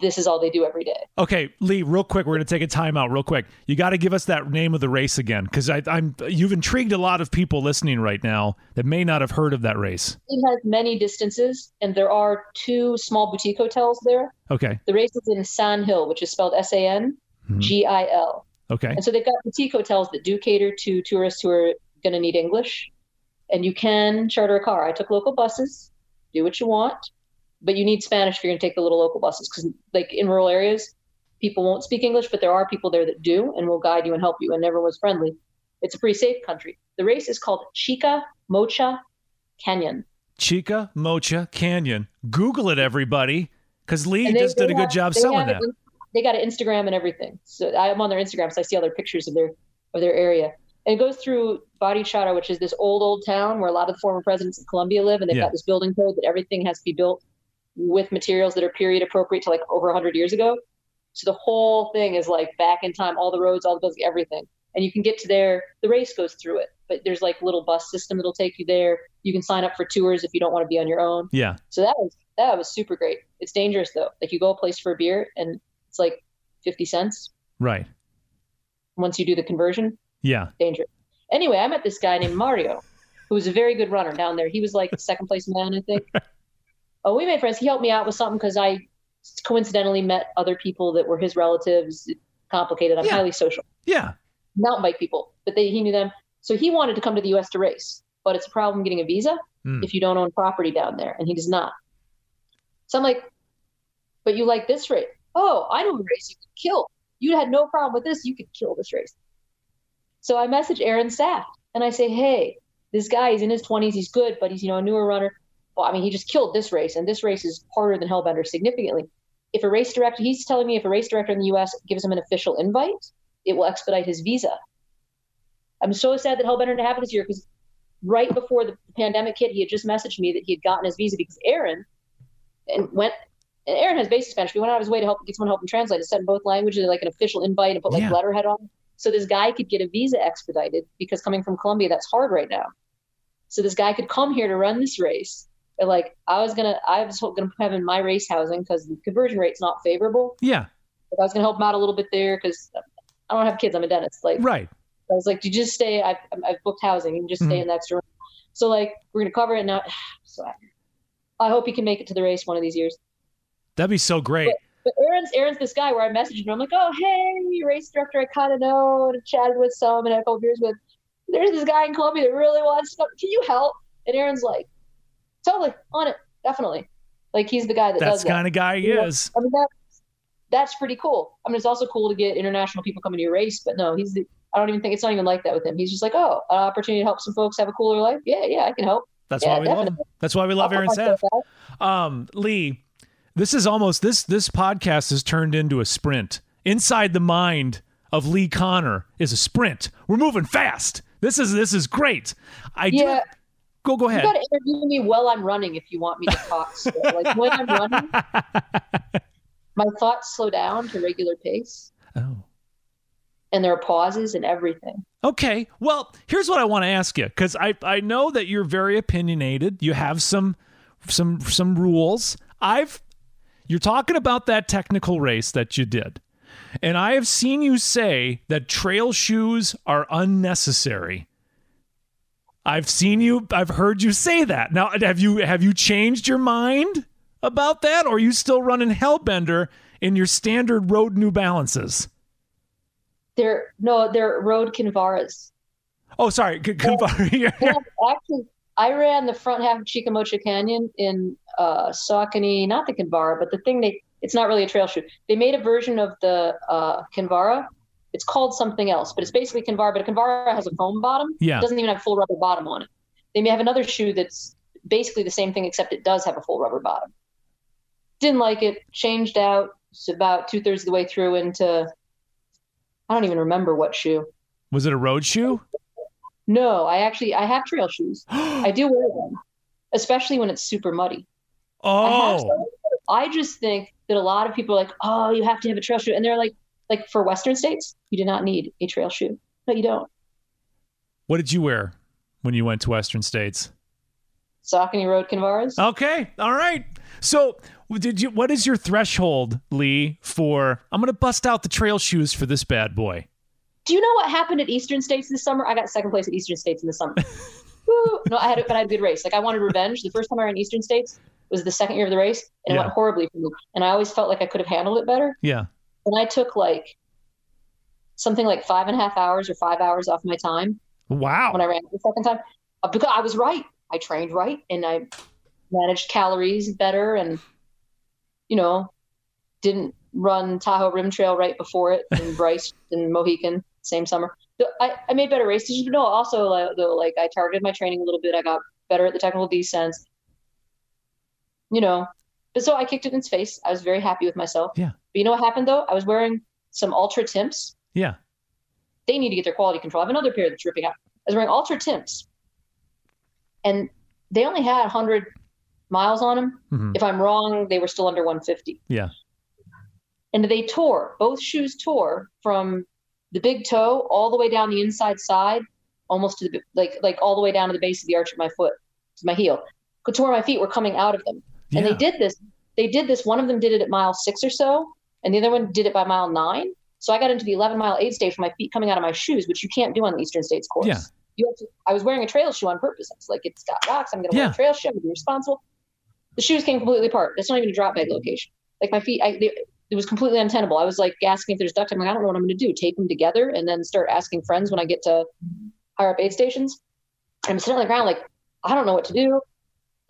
this is all they do every day. Okay, Lee, real quick, we're going to take a timeout real quick. You got to give us that name of the race again because I'm you've intrigued a lot of people listening right now that may not have heard of that race. It has many distances, and there are two small boutique hotels there. Okay. The race is in San Gil, which is spelled S A N G I L. Okay. And so they've got boutique hotels that do cater to tourists who are going to need English. And you can charter a car. I took local buses, do what you want, but you need Spanish if you're going to take the little local buses because, like in rural areas, people won't speak English, but there are people there that do and will guide you and help you, and everyone's friendly. It's a pretty safe country. The race is called Chica Mocha Canyon. Chicamocha Canyon. Google it, everybody, because Lee they- just did a good have- job selling that. They got an Instagram and everything. So I'm on their Instagram, so I see all their pictures of their of their area. And it goes through Barichara, which is this old old town where a lot of the former presidents of Colombia live, and they've Yeah. got this building code that everything has to be built with materials that are period appropriate to like over 100 years ago. So the whole thing is like back in time, all the roads, all the buildings, everything. And you can get to there. The race goes through it, but there's like little bus system that'll take you there. You can sign up for tours if you don't want to be on your own. Yeah. So that was that was super great. It's dangerous though. Like you go a place for a beer and it's like fifty cents. Right. Once you do the conversion, Yeah. dangerous. Anyway, I met this guy named Mario, who was a very good runner down there. He was like second place man, I think. oh, we made friends. He helped me out with something because I coincidentally met other people that were his relatives. Complicated. I'm Yeah. highly social. Yeah. Mountain bike people, but they he knew them. So he wanted to come to the U.S. to race, but it's a problem getting a visa Hmm. if you don't own property down there, and he does not. So I'm like, but you like this race? Oh, I know a race you could kill. You had no problem with this. You could kill this race. So I message Aaron Saft and I say, hey, this guy, he's in his 20s. He's good, but he's, you know, a newer runner. Well, I mean, he just killed this race, and this race is harder than Hellbender significantly. If a race director, he's telling me if a race director in the U.S. gives him an official invite, it will expedite his visa. I'm so sad that Hellbender didn't happen this year because right before the pandemic hit, he had just messaged me that he had gotten his visa because Aaron and went. And Aaron has basic Spanish. We went out of his way to help get someone to help him translate. It said in both languages, like an official invite, and put like Yeah. letterhead on. So this guy could get a visa expedited because coming from Colombia, that's hard right now. So this guy could come here to run this race. And like I was gonna, I was gonna have in my race housing because the conversion rate's not favorable. Yeah. But I was gonna help him out a little bit there because I don't have kids. I'm a dentist. Like Right. I was like, do "You just stay. I've, I've booked housing. You can just stay Mhm. in the extra room." So like, we're gonna cover it now. So I, I hope he can make it to the race one of these years. That'd be so great. But Aaron's Aaron's this guy where I messaged him. I'm like, "Oh, hey, race director, I kind of know and chatted with some and had a couple beers with. There's this guy in Colombia that really wants to. Can you help?" And Aaron's like, "Totally on it, definitely." Like he's the guy that That's does kind of guy he is. I mean, that, that's pretty cool. I mean, it's also cool to get international people coming to your race, but no, he's the, I don't even think it's not even like that with him. He's just like, oh, an opportunity to help some folks have a cooler life. Yeah, yeah, I can help. That's Yeah, why we love him. That's why we love Aaron put myself Saft. out. Um, Lee, this is almost this this podcast has turned into a sprint. Inside the mind of Lee Conner is a sprint. We're moving fast. This is this is great. I do Yeah. go go ahead. You got to interview me while I'm running if you want me to talk. slow. like when I'm running, my thoughts slow down to regular pace, Oh. and there are pauses and everything. Okay. Well, here's what I want to ask you because I I know that you're very opinionated. You have some some some rules. I've you're talking about that technical race that you did. And I have seen you say that trail shoes are unnecessary. I've seen you I've heard you say that. Now have you have you changed your mind about that or are you still running Hellbender in your standard road New Balances? They're no, they're road Kinvaras. Oh, sorry. c- c- Well, actually, I ran the front half of Chicamocha Canyon in uh, Saucony, not the Kinvara, but the thing they, it's not really a trail shoe. They made a version of the uh, Kinvara. It's called something else, but it's basically Kinvara, but a Kinvara has a foam bottom. Yeah. It doesn't even have full rubber bottom on it. They may have another shoe that's basically the same thing, except it does have a full rubber bottom. Didn't like it, changed out. It's about two thirds of the way through into, I don't even remember what shoe. Was it a road shoe? No, I actually I have trail shoes. I do wear them, especially when it's super muddy. Oh. I oh, some. I just think that a lot of people are like, oh, you have to have a trail shoe, and they're like, like for Western states, you do not need a trail shoe. No, you don't. what did you wear when you went to Western States? Saucony Road Kinvaras. Okay, all right. So, did you? What is your threshold, Lee? For I'm going to bust out the trail shoes for this bad boy. Do you know what happened at Eastern States this summer? I got second place at Eastern States in the summer. Woo! No, I had, a, but I had a good race. Like I wanted revenge. The first time I ran Eastern States was the second year of the race, and it Yeah. went horribly for me. And I always felt like I could have handled it better. Yeah. And I took like something like five and a half hours or five hours off my time Wow. when I ran the second time uh, because I was right. I trained right and I managed calories better and, you know, didn't run Tahoe Rim Trail right before it and Bryce and Mohican same summer. So I, I made better race decisions, but no, also uh, though, like I targeted my training a little bit. I got better at the technical descents, you know, but so I kicked it in its face. I was very happy with myself. Yeah. But you know what happened though? I was wearing some Altra Timps Yeah. they need to get their quality control. I have another pair that's ripping out. I was wearing Altra Timps, and they only had 100 miles on them. hmm If I'm wrong, they were still under 150. Yeah. And they tore. Both shoes tore from the big toe all the way down the inside side, almost to the like like all the way down to the base of the arch of my foot, to my heel. Could tore my feet were coming out of them. And they did this. They did this. One of them did it at mile six or so, and the other one did it by mile nine. So I got into the 11 mile aid stage with my feet coming out of my shoes, which you can't do on the Eastern States course. Yeah. You have to, I was wearing a trail shoe on purpose. I was like, it's got rocks. I'm going to wear a trail shoe. I'm going to be responsible. The shoes came completely apart. That's not even a drop bag location. Like my feet, I, they, it was completely untenable. I was like asking if there's duct tape. I'm like, I don't know what I'm going to do. Tape them together and then start asking friends when I get to higher up aid stations. And I'm sitting on the ground like, I don't know what to do.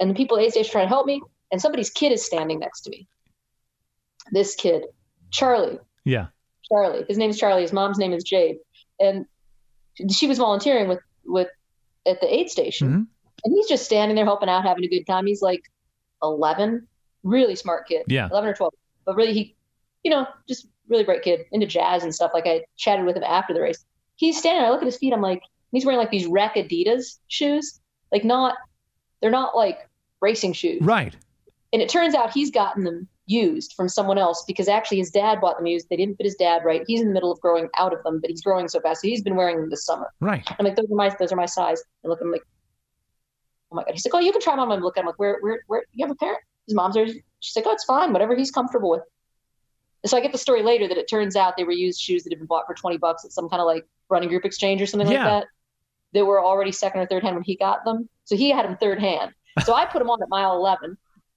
And the people at the aid station trying to help me. And somebody's kid is standing next to me. This kid, Charlie, Yeah. Charlie. His name is Charlie. His mom's name is Jade, and she was volunteering with with at the aid station, Mhm. and he's just standing there helping out, having a good time. He's like eleven, really smart kid, Yeah. eleven or twelve, but really he, you know, just really bright kid into jazz and stuff. Like I chatted with him after the race. He's standing. I look at his feet. I'm like, he's wearing like these Rec Adidas shoes, like not, they're not like racing shoes. Right. And it turns out he's gotten them used from someone else because actually his dad bought them used. They didn't fit his dad right. He's in the middle of growing out of them, but he's growing so fast. So he's been wearing them this summer. Right. I'm like, those are my those are my size. And look, I'm like, oh my god. He's like, oh, you can try them on. I'm looking. I'm like, where where where? You have a parent? His mom's there. She's like, oh, it's fine. Whatever he's comfortable with. And so I get the story later that it turns out they were used shoes that had been bought for 20 bucks at some kind of like running group exchange or something Yeah. like that. They were already second or third hand when he got them. So he had them third hand. So I put them on at mile 11. I'm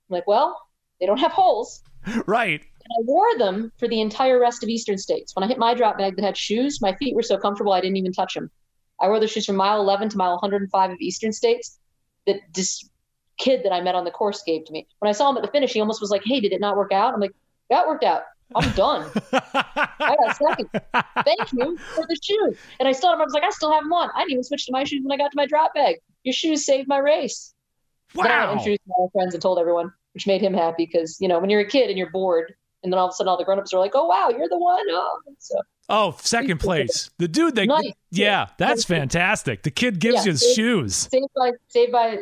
like, well, they don't have holes. Right. And I wore them for the entire rest of Eastern States. When I hit my drop bag that had shoes, my feet were so comfortable I didn't even touch them. I wore the shoes from mile 11 to mile 105 of Eastern States that this kid that I met on the course gave to me. When I saw him at the finish, he almost was like, hey, did it not work out? I'm like, that worked out. I'm done. I got second. Thank you for the shoes. And I still, I was like, I still have them on. I didn't even switch to my shoes when I got to my drop bag. Your shoes saved my race. Then I wow. introduced my friends and told everyone, which made him happy because you know when you're a kid and you're bored, and then all of a sudden all the grown-ups are like, "Oh wow, you're the one!" Oh, so Oh, second place. The dude that Nice. Yeah, that's fantastic. The kid gives Yeah, you his shoes. saved by saved by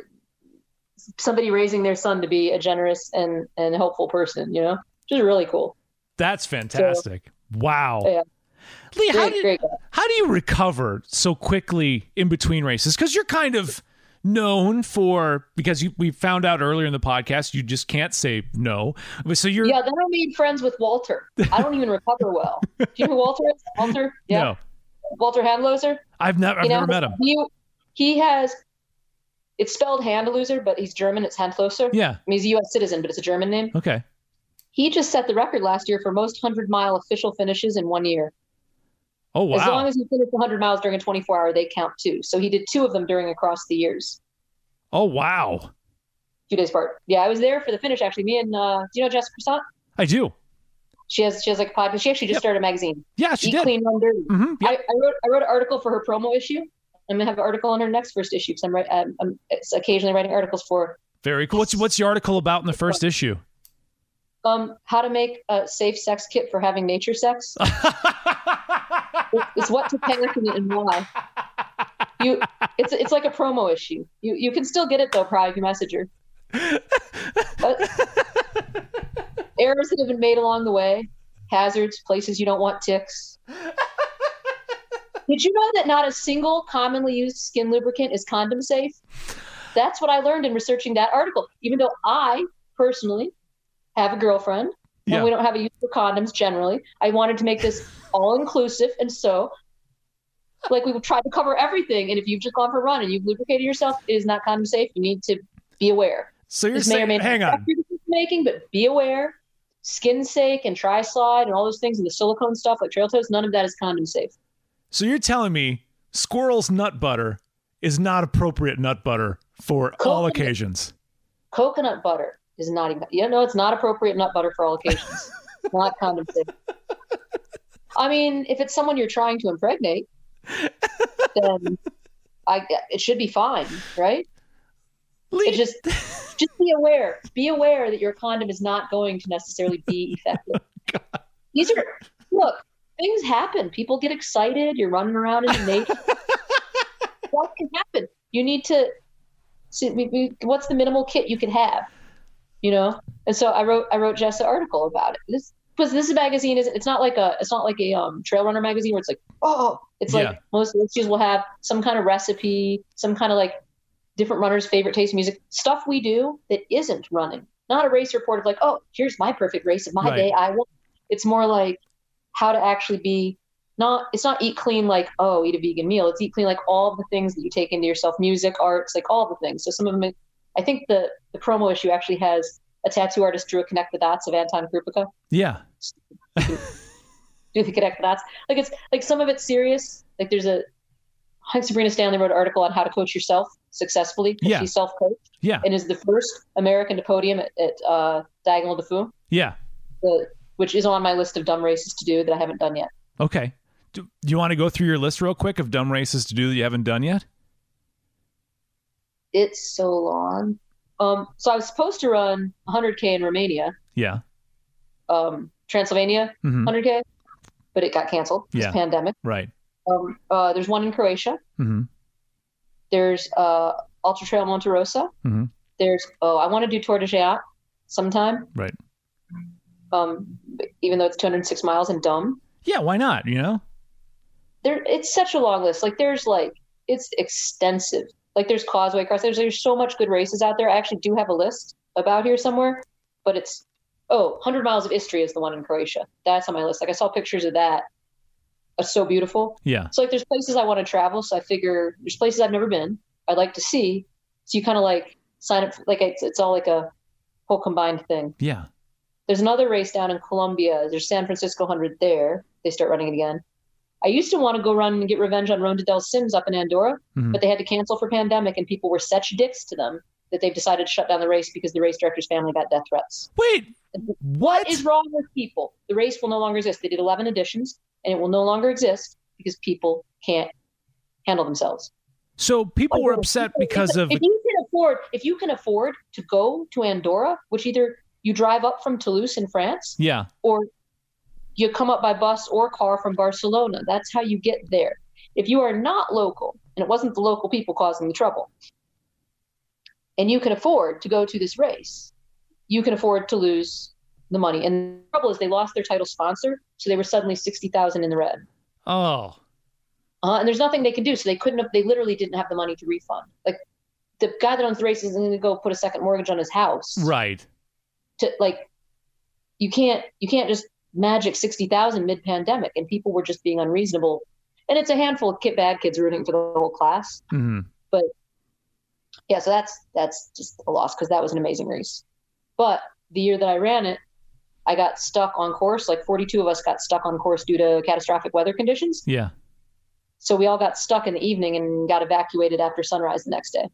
somebody raising their son to be a generous and and helpful person. You know, which is really cool. That's fantastic. wow. Yeah. Lee, how Great, did, great how do you recover so quickly in between races? Because you're kind of known for because you, we found out earlier in the podcast you just can't say no. So you're Yeah, then I made friends with Walter. I don't even recover well. Do you know who Walter is? Walter? Yeah. no, Walter Handloser? I've never I've You know, never met him. He, he has, it's spelled Handloser, but he's German. It's Handloser. Yeah. I mean, he's a U.S. citizen, but it's a German name. Okay. He just set the record last year for most 100 mile official finishes in one year. Oh wow. As long as you finish 100 miles during a 24 hour, they count too. So he did two of them during across the years, Oh wow. Two days apart. Yeah, I was there for the finish actually. Me and, uh, do you know Jessica Croissant? I do. She has, she has like a podcast. She actually just Yep. started a magazine. Yeah, she Eat did. Clean, Run Dirty. hmm I, I wrote I wrote an article for her promo issue. I'm gonna have an article on her next first issue because I'm, I'm, I'm occasionally writing articles for Very cool. What's what's the article about in the first issue? Um how to make a safe sex kit for having nature sex. It's, what to pack and, and why. You it's it's like a promo issue. You you can still get it though, private messenger. But errors that have been made along the way, hazards, places you don't want ticks. Did you know that not a single commonly used skin lubricant is condom safe? That's what I learned in researching that article. Even though I personally have a girlfriend Yeah. and we don't have a use for condoms generally, I wanted to make this all inclusive. And so, like, we tried to cover everything. And if you've just gone for a run and you've lubricated yourself, it is not condom safe. You need to be aware. so you're This may saying may not hang on. making, but be aware. Skin sake and tri slide and all those things and the silicone stuff like trail toes, none of that is condom safe. So you're telling me squirrel's nut butter is not appropriate nut butter for all occasions. Coconut butter is not even, you know, it's not appropriate nut butter for all occasions. not condom safe. I mean, if it's someone you're trying to impregnate, then I, it should be fine, right? It just, just be aware. Be aware that your condom is not going to necessarily be oh, effective. These are look. Things happen. People get excited. You're running around in the nature. what can happen? You need to see what's the minimal kit you could have, you know. And so I wrote I wrote Jess an article about it. This because this magazine is it's not like a it's not like a um trail runner magazine where it's like oh it's like Yeah. most issues will have some kind of recipe, some kind of like different runners' favorite taste music stuff we do that isn't running. Not a race report of like oh here's my perfect race of my Right. day I won. It's more like how to actually be not it's not eat clean like oh eat a vegan meal it's eat clean like all the things that you take into yourself music arts like all the things so some of them i think the the promo issue actually has a tattoo artist drew a connect the dots of anton Krupicka. yeah. do the connect the dots like it's like some of it's serious like there's a Sabrina Stanley wrote an article on how to coach yourself successfully. Yeah. She's self-coached Yeah. and is the first American to podium at, at uh, Diagonale des Fous, Yeah. the, which is on my list of dumb races to do that I haven't done yet. Okay. Do, do you want to go through your list real quick of dumb races to do that you haven't done yet? It's so long. Um, so I was supposed to run 100k in Romania, Yeah. um, Transylvania hmm 100k, but it got canceled. Yeah. pandemic. Right. Um, uh, there's one in Croatia. hmm There's uh, Ultra Trail Monte Rosa. Mhm. There's oh, I want to do Tor des Géants sometime. Right. Um, even though it's 206 miles and dumb. Yeah. Why not? You know. There, it's such a long list. Like there's like it's extensive. Like there's Causeway Cross. There's there's so much good races out there. I actually do have a list about here somewhere, but it's oh 100 miles of Istria is the one in Croatia. That's on my list. Like I saw pictures of that. It's so beautiful. Yeah. So like there's places I want to travel. So I figure there's places I've never been. I'd like to see. So you kind of like sign up. Like it's it's all like a whole combined thing. Yeah. There's another race down in Colombia. There's San Francisco 100 there. They start running it again. I used to want to go run and get revenge on Ronda dels Cims up in Andorra, Mhm. but they had to cancel for pandemic, and people were such dicks to them that they've decided to shut down the race because the race director's family got death threats. Wait, what? What is wrong with people? The race will no longer exist. They did 11 editions, and it will no longer exist because people can't handle themselves. So people were upset because of if you can afford if you can afford to go to Andorra, which either you drive up from Toulouse in France, yeah, or you come up by bus or car from Barcelona. That's how you get there. If you are not local, and it wasn't the local people causing the trouble, and you can afford to go to this race, you can afford to lose the money. And the trouble is, they lost their title sponsor, so they were suddenly sixty thousand in the red. Oh, uh, and there's nothing they can do. So they couldn't have. They literally didn't have the money to refund. Like the guy that owns the race is going to go put a second mortgage on his house. Right. To like, you can't you can't just magic sixty thousand mid pandemic, and people were just being unreasonable. And it's a handful of kid, bad kids rooting for the whole class. Mm-hmm. But yeah, so that's that's just a loss because that was an amazing race. But the year that I ran it, I got stuck on course. Like 42 of us got stuck on course due to catastrophic weather conditions. Yeah. So we all got stuck in the evening and got evacuated after sunrise the next day.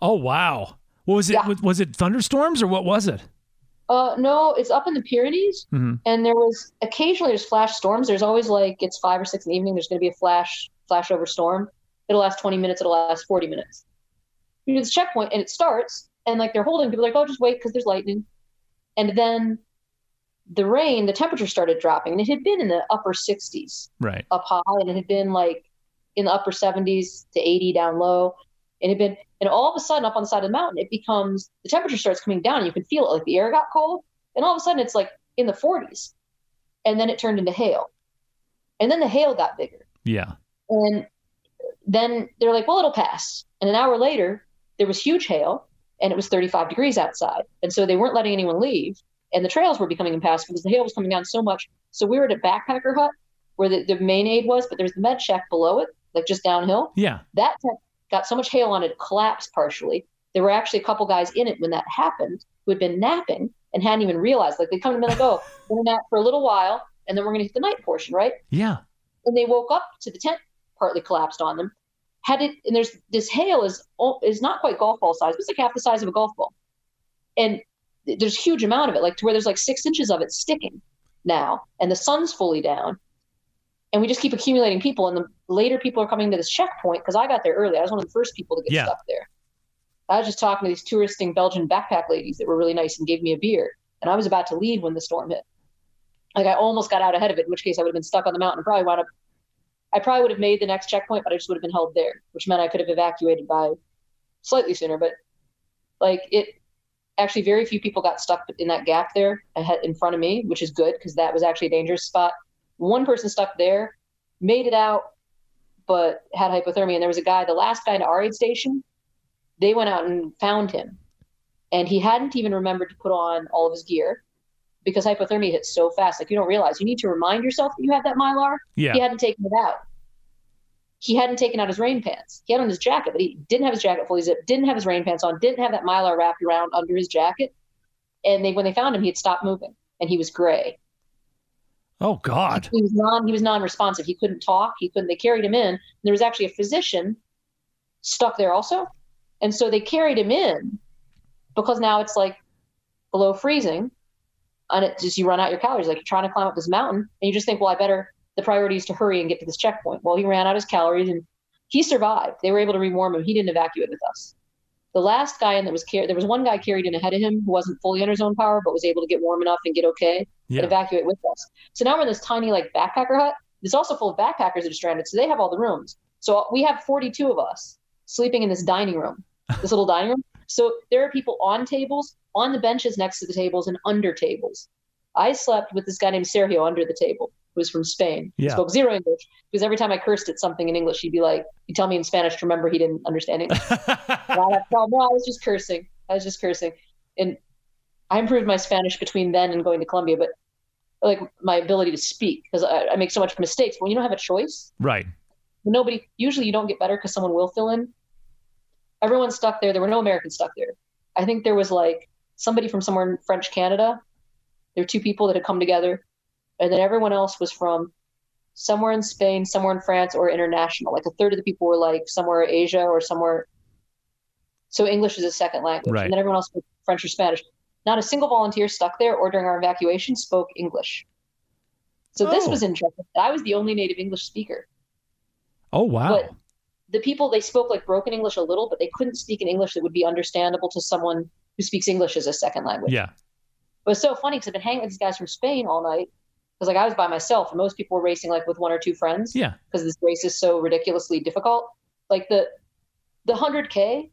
Oh wow! What was it? Yeah. Was it thunderstorms or what was it? Uh, no, it's up in the Pyrenees, Mhm. and there was occasionally there's flash storms. There's always like it's five or six in the evening. There's going to be a flash flash over storm. It'll last 20 minutes. It'll last 40 minutes. You do this checkpoint, and it starts, and like they're holding people like, oh, just wait because there's lightning, and then the rain, the temperature started dropping, and it had been in the upper 60s Right. up high, and it had been like in the upper 70s to 80 down low. And it had been, and all of a sudden, up on the side of the mountain, it becomes the temperature starts coming down. And you can feel it, like the air got cold, and all of a sudden, it's like in the 40s, and then it turned into hail, and then the hail got bigger, Yeah. and then they're like, well, it'll pass. And an hour later, there was huge hail, and it was 35 degrees outside, and so they weren't letting anyone leave, and the trails were becoming impassable because the hail was coming down so much. So we were at a backpacker hut where the, the main aid was, but there's the med shack below it, like just downhill. Yeah. That got so much hail on it, it collapsed partially. There were actually a couple guys in it when that happened who had been napping and hadn't even realized. Like they come to me like, oh, we're gonna nap for a little while, and then we're gonna hit the night portion, right? Yeah. And they woke up to the tent partly collapsed on them. Had it, and there's this hail is is not quite golf ball size, but it's like half the size of a golf ball, and there's a huge amount of it, like to where there's like six inches of it sticking now, and the sun's fully down, and we just keep accumulating people, and the later people are coming to this checkpoint because I got there early. I was one of the first people to get Yeah. stuck there. I was just talking to these touristing Belgian backpack ladies that were really nice and gave me a beer, and I was about to leave when the storm hit. Like I almost got out ahead of it, in which case I would have been stuck on the mountain and probably wound up. I probably would have made the next checkpoint, but I just would have been held there, which meant I could have evacuated by slightly sooner. But like it, actually, very few people got stuck in that gap there ahead in front of me, which is good because that was actually a dangerous spot. One person stuck there, made it out, but had hypothermia. And there was a guy, the last guy in our aid station, they went out and found him, and he hadn't even remembered to put on all of his gear because hypothermia hits so fast. Like you don't realize you need to remind yourself that you have that mylar. Yeah. He hadn't taken it out. He hadn't taken out his rain pants. He had on his jacket, but he didn't have his jacket fully zipped, didn't have his rain pants on, didn't have that mylar wrapped around under his jacket. And they when they found him, he had stopped moving and he was gray. Oh God. He was non he was non-responsive. He couldn't talk. He couldn't they carried him in. And there was actually a physician stuck there also. And so they carried him in because now it's like below freezing and it just you run out your calories. Like you're trying to climb up this mountain and you just think, well, I better the priority is to hurry and get to this checkpoint. Well, he ran out his calories and he survived. They were able to rewarm him. He didn't evacuate with us. The last guy in that was carried, there was one guy carried in ahead of him who wasn't fully under his own power, but was able to get warm enough and get okay Yeah. and evacuate with us. So now we're in this tiny like backpacker hut. It's also full of backpackers that are stranded, so they have all the rooms. So we have 42 of us sleeping in this dining room, this little dining room. So there are people on tables, on the benches next to the tables, and under tables. I slept with this guy named Sergio under the table, who was from Spain. He Yeah. spoke zero English because every time I cursed at something in English, he'd be like, he'd tell me in Spanish to remember he didn't understand English. I no, no, I was just cursing. I was just cursing. And I improved my Spanish between then and going to Colombia, but like my ability to speak because I, I make so much mistakes. When you don't have a choice, right. nobody, usually you don't get better because someone will fill in. Everyone's stuck there. There were no Americans stuck there. I think there was like somebody from somewhere in French Canada. There were two people that had come together, and then everyone else was from somewhere in Spain, somewhere in France, or international. Like a third of the people were like somewhere in Asia or somewhere So English is a second language. Right. And then everyone else spoke French or Spanish. Not a single volunteer stuck there or during our evacuation spoke English. So this Oh. was interesting. I was the only native English speaker. Oh wow. But the people they spoke like broken English a little, but they couldn't speak an English that would be understandable to someone who speaks English as a second language. yeah. It was so funny because I've been hanging with these guys from Spain all night. Because like I was by myself, and most people were racing like with one or two friends. Yeah. Because this race is so ridiculously difficult. Like the the hundred k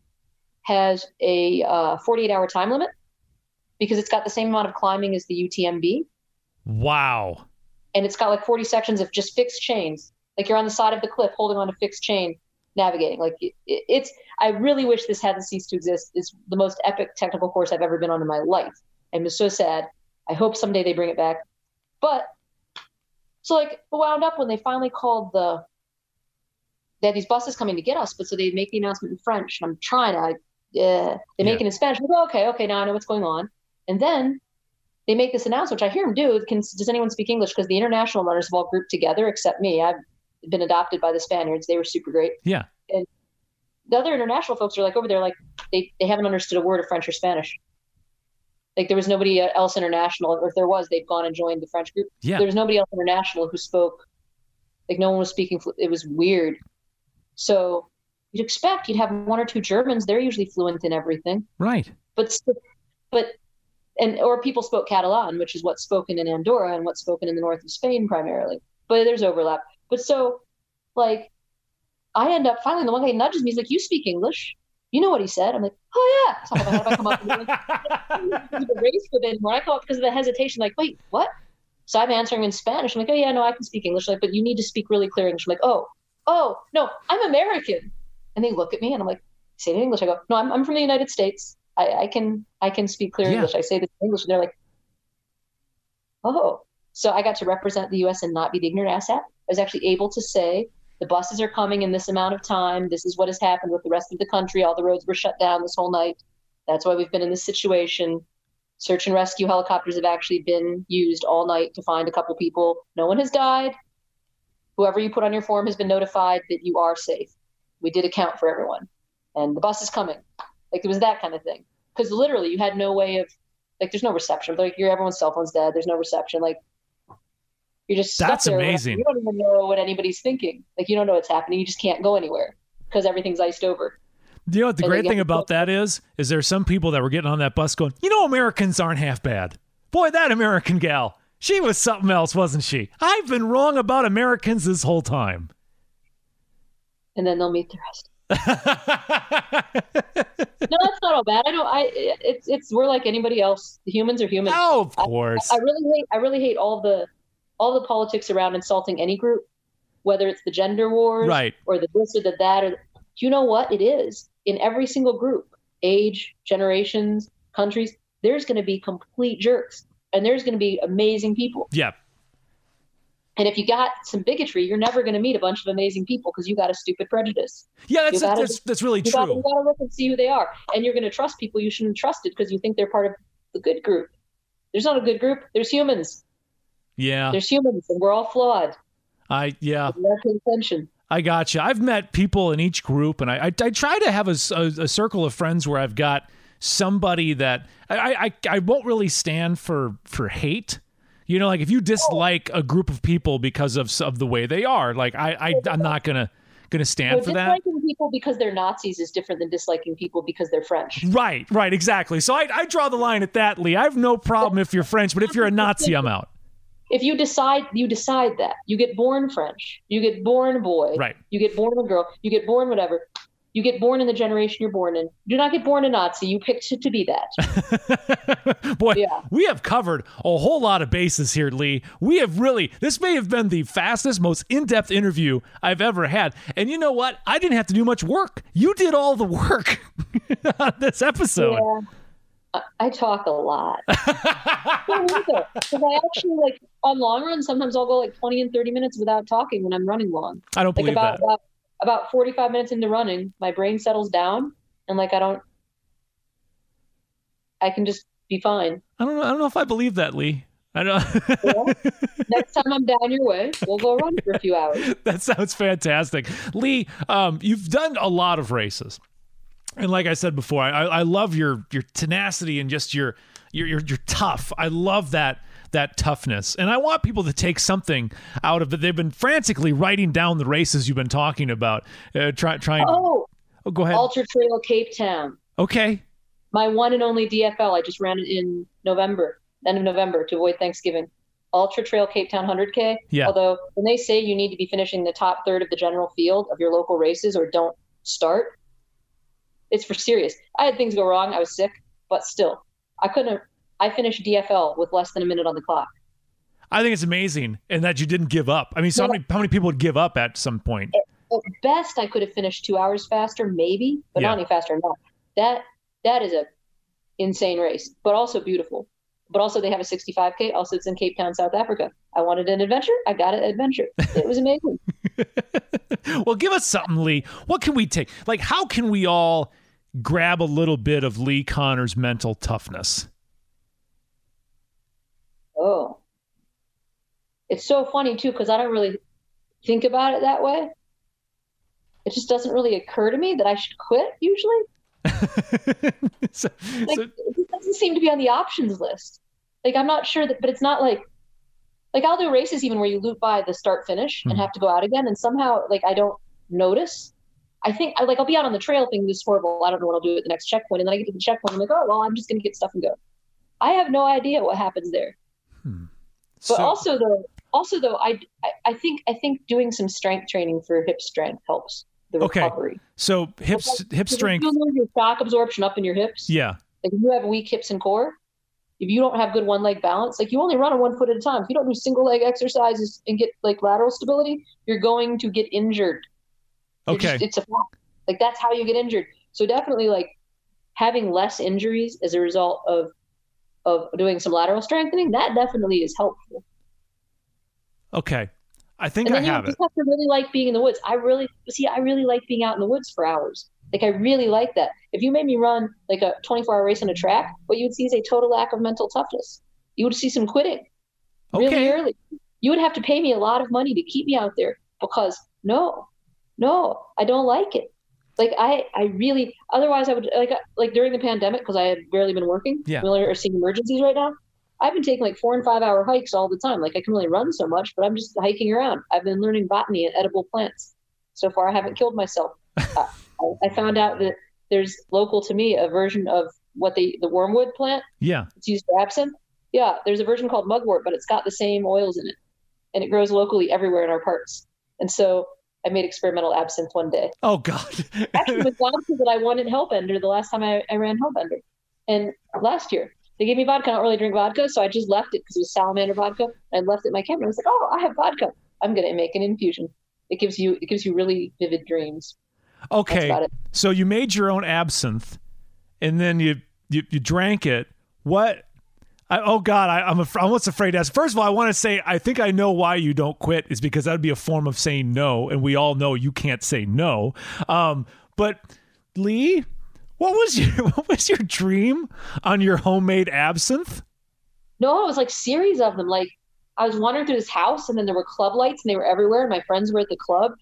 has a uh, 48 hour time limit because it's got the same amount of climbing as the UTMB, Wow. and it's got like 40 sections of just fixed chains. Like you're on the side of the cliff holding on a fixed chain, navigating. Like it, it- it's. I really wish this hadn't ceased to exist. It's the most epic technical course I've ever been on in my life. I'm just so sad. I hope someday they bring it back. But so like wound up when they finally called the they had these buses coming to get us, but so they make the announcement in French. And I'm trying to, I, yeah, they make Yeah. it in Spanish. I go, okay, okay, now I know what's going on. And then they make this announcement, which I hear them do. Can, does anyone speak English? Because the international runners have all grouped together except me. I've been adopted by the Spaniards. They were super great. Yeah. And the other international folks are like over there, like they, they haven't understood a word of French or Spanish. Like there was nobody uh, else international, or if there was, they've gone and joined the French group. Yeah. There was nobody else international who spoke. Like no one was speaking. It was weird. So you'd expect you'd have one or two Germans. They're usually fluent in everything, Right. but but and or people spoke Catalan, which is what's spoken in Andorra and what's spoken in the north of Spain primarily. But there's overlap. But so, like, I end up finally the one guy nudges me. He's like, "You speak English? You know what he said?" I'm like, "Oh yeah." So I'm like, "How do I come up?" Like, the race them when I come up because of the hesitation, like, wait, what? So I'm answering in Spanish. I'm like, oh yeah, no, I can speak English. Like, but you need to speak really clear English. I'm like, oh, oh, no, I'm American. And they look at me and I'm like, say it in English. I go, no, I'm, I'm from the United States. I, I can I can speak clear Yeah. English. I say this in English, and they're like, oh. So I got to represent the U.S. and not be the ignorant asshat. I was actually able to say the buses are coming in this amount of time. This is what has happened with the rest of the country. All the roads were shut down this whole night. That's why we've been in this situation. Search and rescue helicopters have actually been used all night to find a couple people. No one has died. Whoever you put on your form has been notified that you are safe. We did account for everyone. And the bus is coming. Like it was that kind of thing. Because literally you had no way of like there's no reception. Like your everyone's cell phone's dead. There's no reception. Like you're just That's amazing. You don't even know what anybody's thinking. Like you don't know what's happening. You just can't go anywhere because everything's iced over. You know what the And great thing about that is? Is there some people that were getting on that bus going, you know, Americans aren't half bad. Boy, that American gal, she was something else, wasn't she? I've been wrong about Americans this whole time. And then they'll meet the rest. No, that's not all bad. I don't. I it's it's we're like anybody else. Humans are humans. oh, of course. I really hate. I really hate all the all the politics around insulting any group, whether it's the gender wars Right. or the this or the that. Or you know what it is in every single group, age, generations, countries. There's going to be complete jerks, and there's going to be amazing people. Yeah. And if you got some bigotry, you're never going to meet a bunch of amazing people because you got a stupid prejudice. Yeah, that's gotta- that's, that's really You true. you got to look and see who they are, and you're going to trust people you shouldn't trust it because you think they're part of the good group. There's not a good group. There's humans. Yeah. There's humans, and we're all flawed. I yeah. We have pay attention. I got you. I've met people in each group, and I I, I try to have a a circle of friends where I've got somebody that I, I I won't really stand for for hate. You know, like if you oh. dislike a group of people because of of the way they are, like I, I I'm not gonna gonna stand So for that. disliking people because they're Nazis is different than disliking people because they're French. Right, right, exactly. So I, I draw the line at that, Lee. I have no problem if you're French, but if you're a Nazi, I'm out. If you decide, you decide that you get born French, you get born boy, Right. you get born a girl, you get born whatever. You get born in the generation you're born in. Do not get born a Nazi. You picked to, to be that. Boy, Yeah. we have covered a whole lot of bases here, Lee. We have really, this may have been the fastest, most in depth interview I've ever had. And you know what? I didn't have to do much work. You did all the work on this episode. Yeah. I, talk a lot. Because I actually like on long runs, sometimes I'll go like 20 and 30 minutes without talking when I'm running long. I don't Like believe about, that. about about 45 minutes into running, my brain settles down and like I don't I can just be fine. I don't know. I don't know if I believe that, Lee. I don't. Well, next time I'm down your way, we'll go run for a few hours. that sounds fantastic. Lee, um, you've done a lot of races. And like I said before, I, I love your your tenacity and just your you're, you're you're tough. I love that that toughness. And I want people to take something out of it. They've been frantically writing down the races you've been talking about. Uh, try, trying. Oh, oh, go ahead. Ultra Trail Cape Town. Okay. My one and only DFL. I just ran it in November, end of November to avoid Thanksgiving. Ultra Trail Cape Town 100K. Yeah. Although when they say you need to be finishing the top third of the general field of your local races or don't start, it's for serious. I had things go wrong. I was sick, but still, I couldn't have. I finished DFL with less than a minute on the clock. I think it's amazing, and that you didn't give up. I mean, so how many how many people would give up at some point? At best, I could have finished two hours faster, maybe, but Yeah. not any faster that. That that is a insane race, but also beautiful. But also, they have a 65k. Also, it's in Cape Town, South Africa. I wanted an adventure. I got an adventure. It was amazing. well, give us something, Lee. What can we take? Like, how can we all grab a little bit of Lee Conner's mental toughness? Oh, it's so funny too because I don't really think about it that way. It just doesn't really occur to me that I should quit. Usually, so, like so- it doesn't seem to be on the options list. Like I'm not sure that, but it's not like like I'll do races even where you loop by the start finish and mm-hmm. have to go out again, and somehow like I don't notice. I think I like I'll be out on the trail thinking this is horrible. I don't know what I'll do at the next checkpoint, and then I get to the checkpoint. I'm like, oh well, I'm just gonna get stuff and go. I have no idea what happens there. Hmm. But so- also though, also though, I, I I think I think doing some strength training for hip strength helps the Okay. recovery. so hips, hip Because if strength. You your shock absorption up in your hips. Yeah. Like if you have weak hips and core, if you don't have good one leg balance, like you only run on one foot at a time. If you don't do single leg exercises and get like lateral stability, you're going to get injured. You're Okay. just- it's a fact. Like that's how you get injured. So definitely like having less injuries as a result of of doing some lateral strengthening, that definitely is helpful. Okay. I think and I then you have it. have to really like being in the woods. I really see. I really like being out in the woods for hours. Like I really like that. If you made me run like a 24-hour race on a track, what you would see is a total lack of mental toughness. You would see some quitting really Okay. early. You would have to pay me a lot of money to keep me out there because no, no, I don't like it. Like I, I really. Otherwise, I would like like during the pandemic because I had barely been working. Yeah. We're seeing emergencies right now. I've been taking like four and five hour hikes all the time. Like I can only run so much, but I'm just hiking around. I've been learning botany and edible plants. So far, I haven't killed myself. uh, I, found out that there's local to me a version of what they the wormwood plant. Yeah. It's used for absinthe. Yeah, there's a version called mugwort, but it's got the same oils in it, and it grows locally everywhere in our parks. And so I made experimental absinthe one day. Oh God. Actually, with vodka that I wanted Hellbender the last time I, I ran Hellbender, and last year they gave me vodka. I don't really drink vodka, so I just left it because it was salamander vodka. I left it in my camera. I was like, oh, I have vodka. I'm gonna make an infusion. It gives you it gives you really vivid dreams. Okay. So you made your own absinthe, and then you you, you drank it. What? I, oh God, I, I'm almost afraid to ask. First of all, I want to say I think I know why you don't quit is because that would be a form of saying no, and we all know you can't say no. Um, but Lee, what was your what was your dream on your homemade absinthe? No, it was like series of them. Like I was wandering through this house, and then there were club lights, and they were everywhere. And my friends were at the club,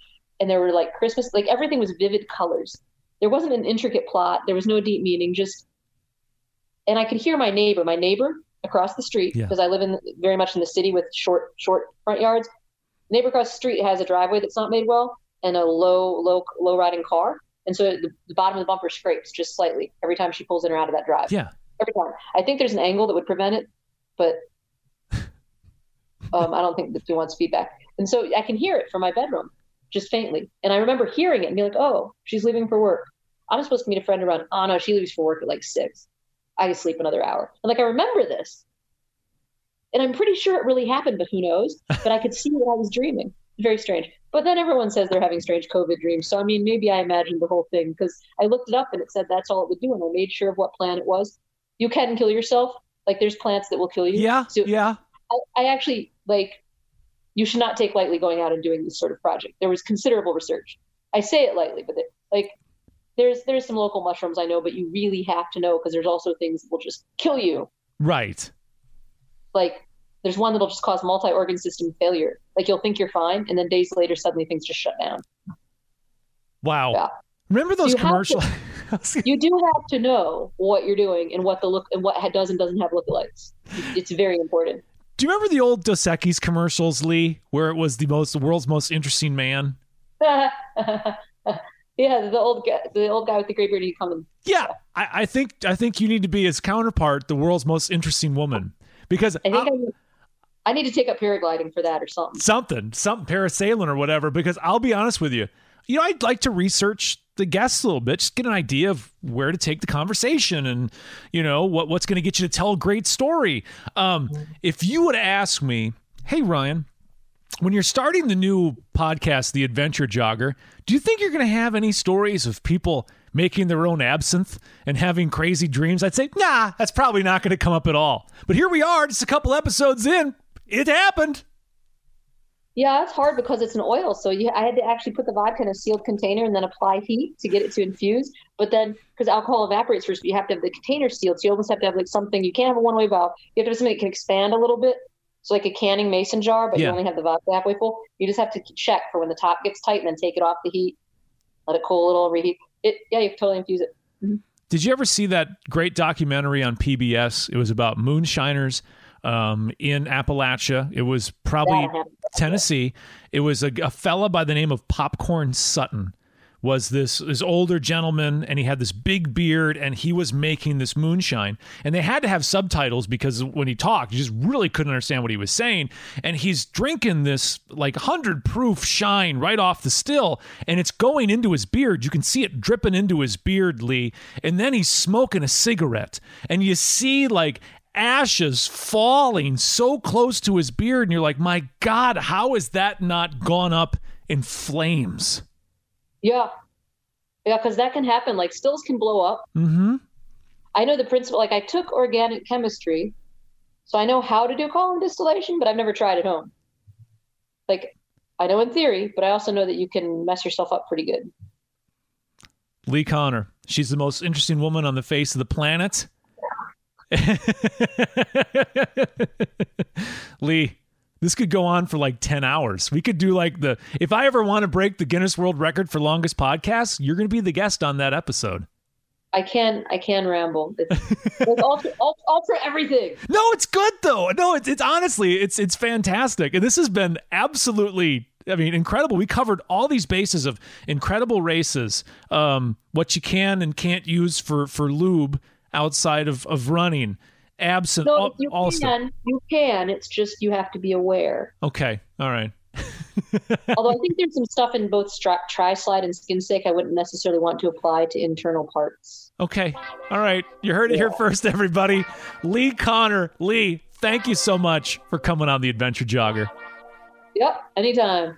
and there were like Christmas, like everything was vivid colors. There wasn't an intricate plot. There was no deep meaning. Just, and I could hear my neighbor, my neighbor across the street, Yeah. because I live in very much in the city with short, short front yards. neighbor across the street has a driveway that's not made well and a low, low, low riding car, and so the, the bottom of the bumper scrapes just slightly every time she pulls in or out of that drive Yeah. every time. I think there's an angle that would prevent it, but um, I don't think that she wants feedback. And so I can hear it from my bedroom, just faintly. And I remember hearing it and be like, "Oh, she's leaving for work. I'm supposed to meet a friend around. Oh no, she leaves for work at like six. I can sleep another hour." And like I remember this, and I'm pretty sure it really happened, but who knows? But I could see what I was dreaming. Very strange. But then everyone says they're having strange COVID dreams. So I mean, maybe I imagined the whole thing because I looked it up and it said that's all it would do, and I made sure of what plant it was. You can kill yourself. Like there's plants that will kill you. Yeah. So Yeah. I, I actually like. You should not take lightly going out and doing this sort of project. There was considerable research. I say it lightly, but it, like there's there's some local mushrooms I know, but you really have to know because there's also things that will just kill you. Right. Like there's one that'll just cause multi-organ system failure. Like you'll think you're fine, and then days later, suddenly things just shut down. Wow. Yeah. Remember those to- commercials? you do have to know what you're doing and what the look and what does and doesn't have lookalikes. It's very important. Do you remember the old Dos Equis commercials, Lee, where it was the most the world's most interesting man? yeah, the old guy, the old guy with the gray beard. You coming? Yeah, I, I, think I think you need to be his counterpart, the world's most interesting woman, because I think I, I need to take up paragliding for that or something. Something, something parasailing or whatever. Because I'll be honest with you, you know, I'd like to research the guests a little bit, just get an idea of where to take the conversation and, you know, what, what's going to get you to tell a great story. Um, if you would ask me, hey, Ryan, when you're starting the new podcast, The Adventure Jogger, do you think you're going to have any stories of people making their own absinthe and having crazy dreams? I'd say, nah, that's probably not going to come up at all. But here we are, just a couple episodes in. It happened. Yeah, it's hard because it's an oil. So you, I had to actually put the vodka in a sealed container and then apply heat to get it to infuse. But then, because alcohol evaporates first, you have to have the container sealed. So you almost have to have like something. You can't have a one-way valve. You have to have something that can expand a little bit. So like a canning mason jar, but yeah. you only have the vodka halfway full. You just have to check for when the top gets tight and then take it off the heat. Let it cool a little, reheat. It yeah, you can totally infuse it. Mm-hmm. Did you ever see that great documentary on PBS? It was about moonshiners um, in Appalachia. It was probably Tennessee. It was a, a fella by the name of Popcorn Sutton was this this older gentleman and he had this big beard and he was making this moonshine. And they had to have subtitles because when he talked you just really couldn't understand what he was saying. And he's drinking this like 100 proof shine right off the still and it's going into his beard. You can see it dripping into his beard lee. And then he's smoking a cigarette and you see like ashes falling so close to his beard and you're like my god how is that not gone up in flames yeah. Yeah because that can happen. Like stills can blow up. Mm-hmm. i know the principle like i took organic chemistry so i know how to do column distillation but i've never tried at home. Like i know in theory but i also know that you can mess yourself up pretty good. Lee Conner. she's the most interesting woman on the face of the planet. Lee, this could go on for like 10 hours. We could do like the, if I ever want to break the Guinness World Record for longest podcast, you're going to be the guest on that episode. I can I can ramble. It's, it's ultra, ultra everything. No, it's good though. No, it's it's honestly it's it's fantastic, and this has been absolutely I mean, incredible. We covered all these bases of incredible races, um, what you can and can't use for for lube, outside of, of running absent no, all, you all can stuff. you can it's just you have to be aware. Okay all right. Although i think there's some stuff in both stri- tri-slide and skin safe i wouldn't necessarily want to apply to internal parts. Okay all right. You heard it yeah. here first everybody. Lee conner lee thank you so much for coming on the adventure jogger. Yep anytime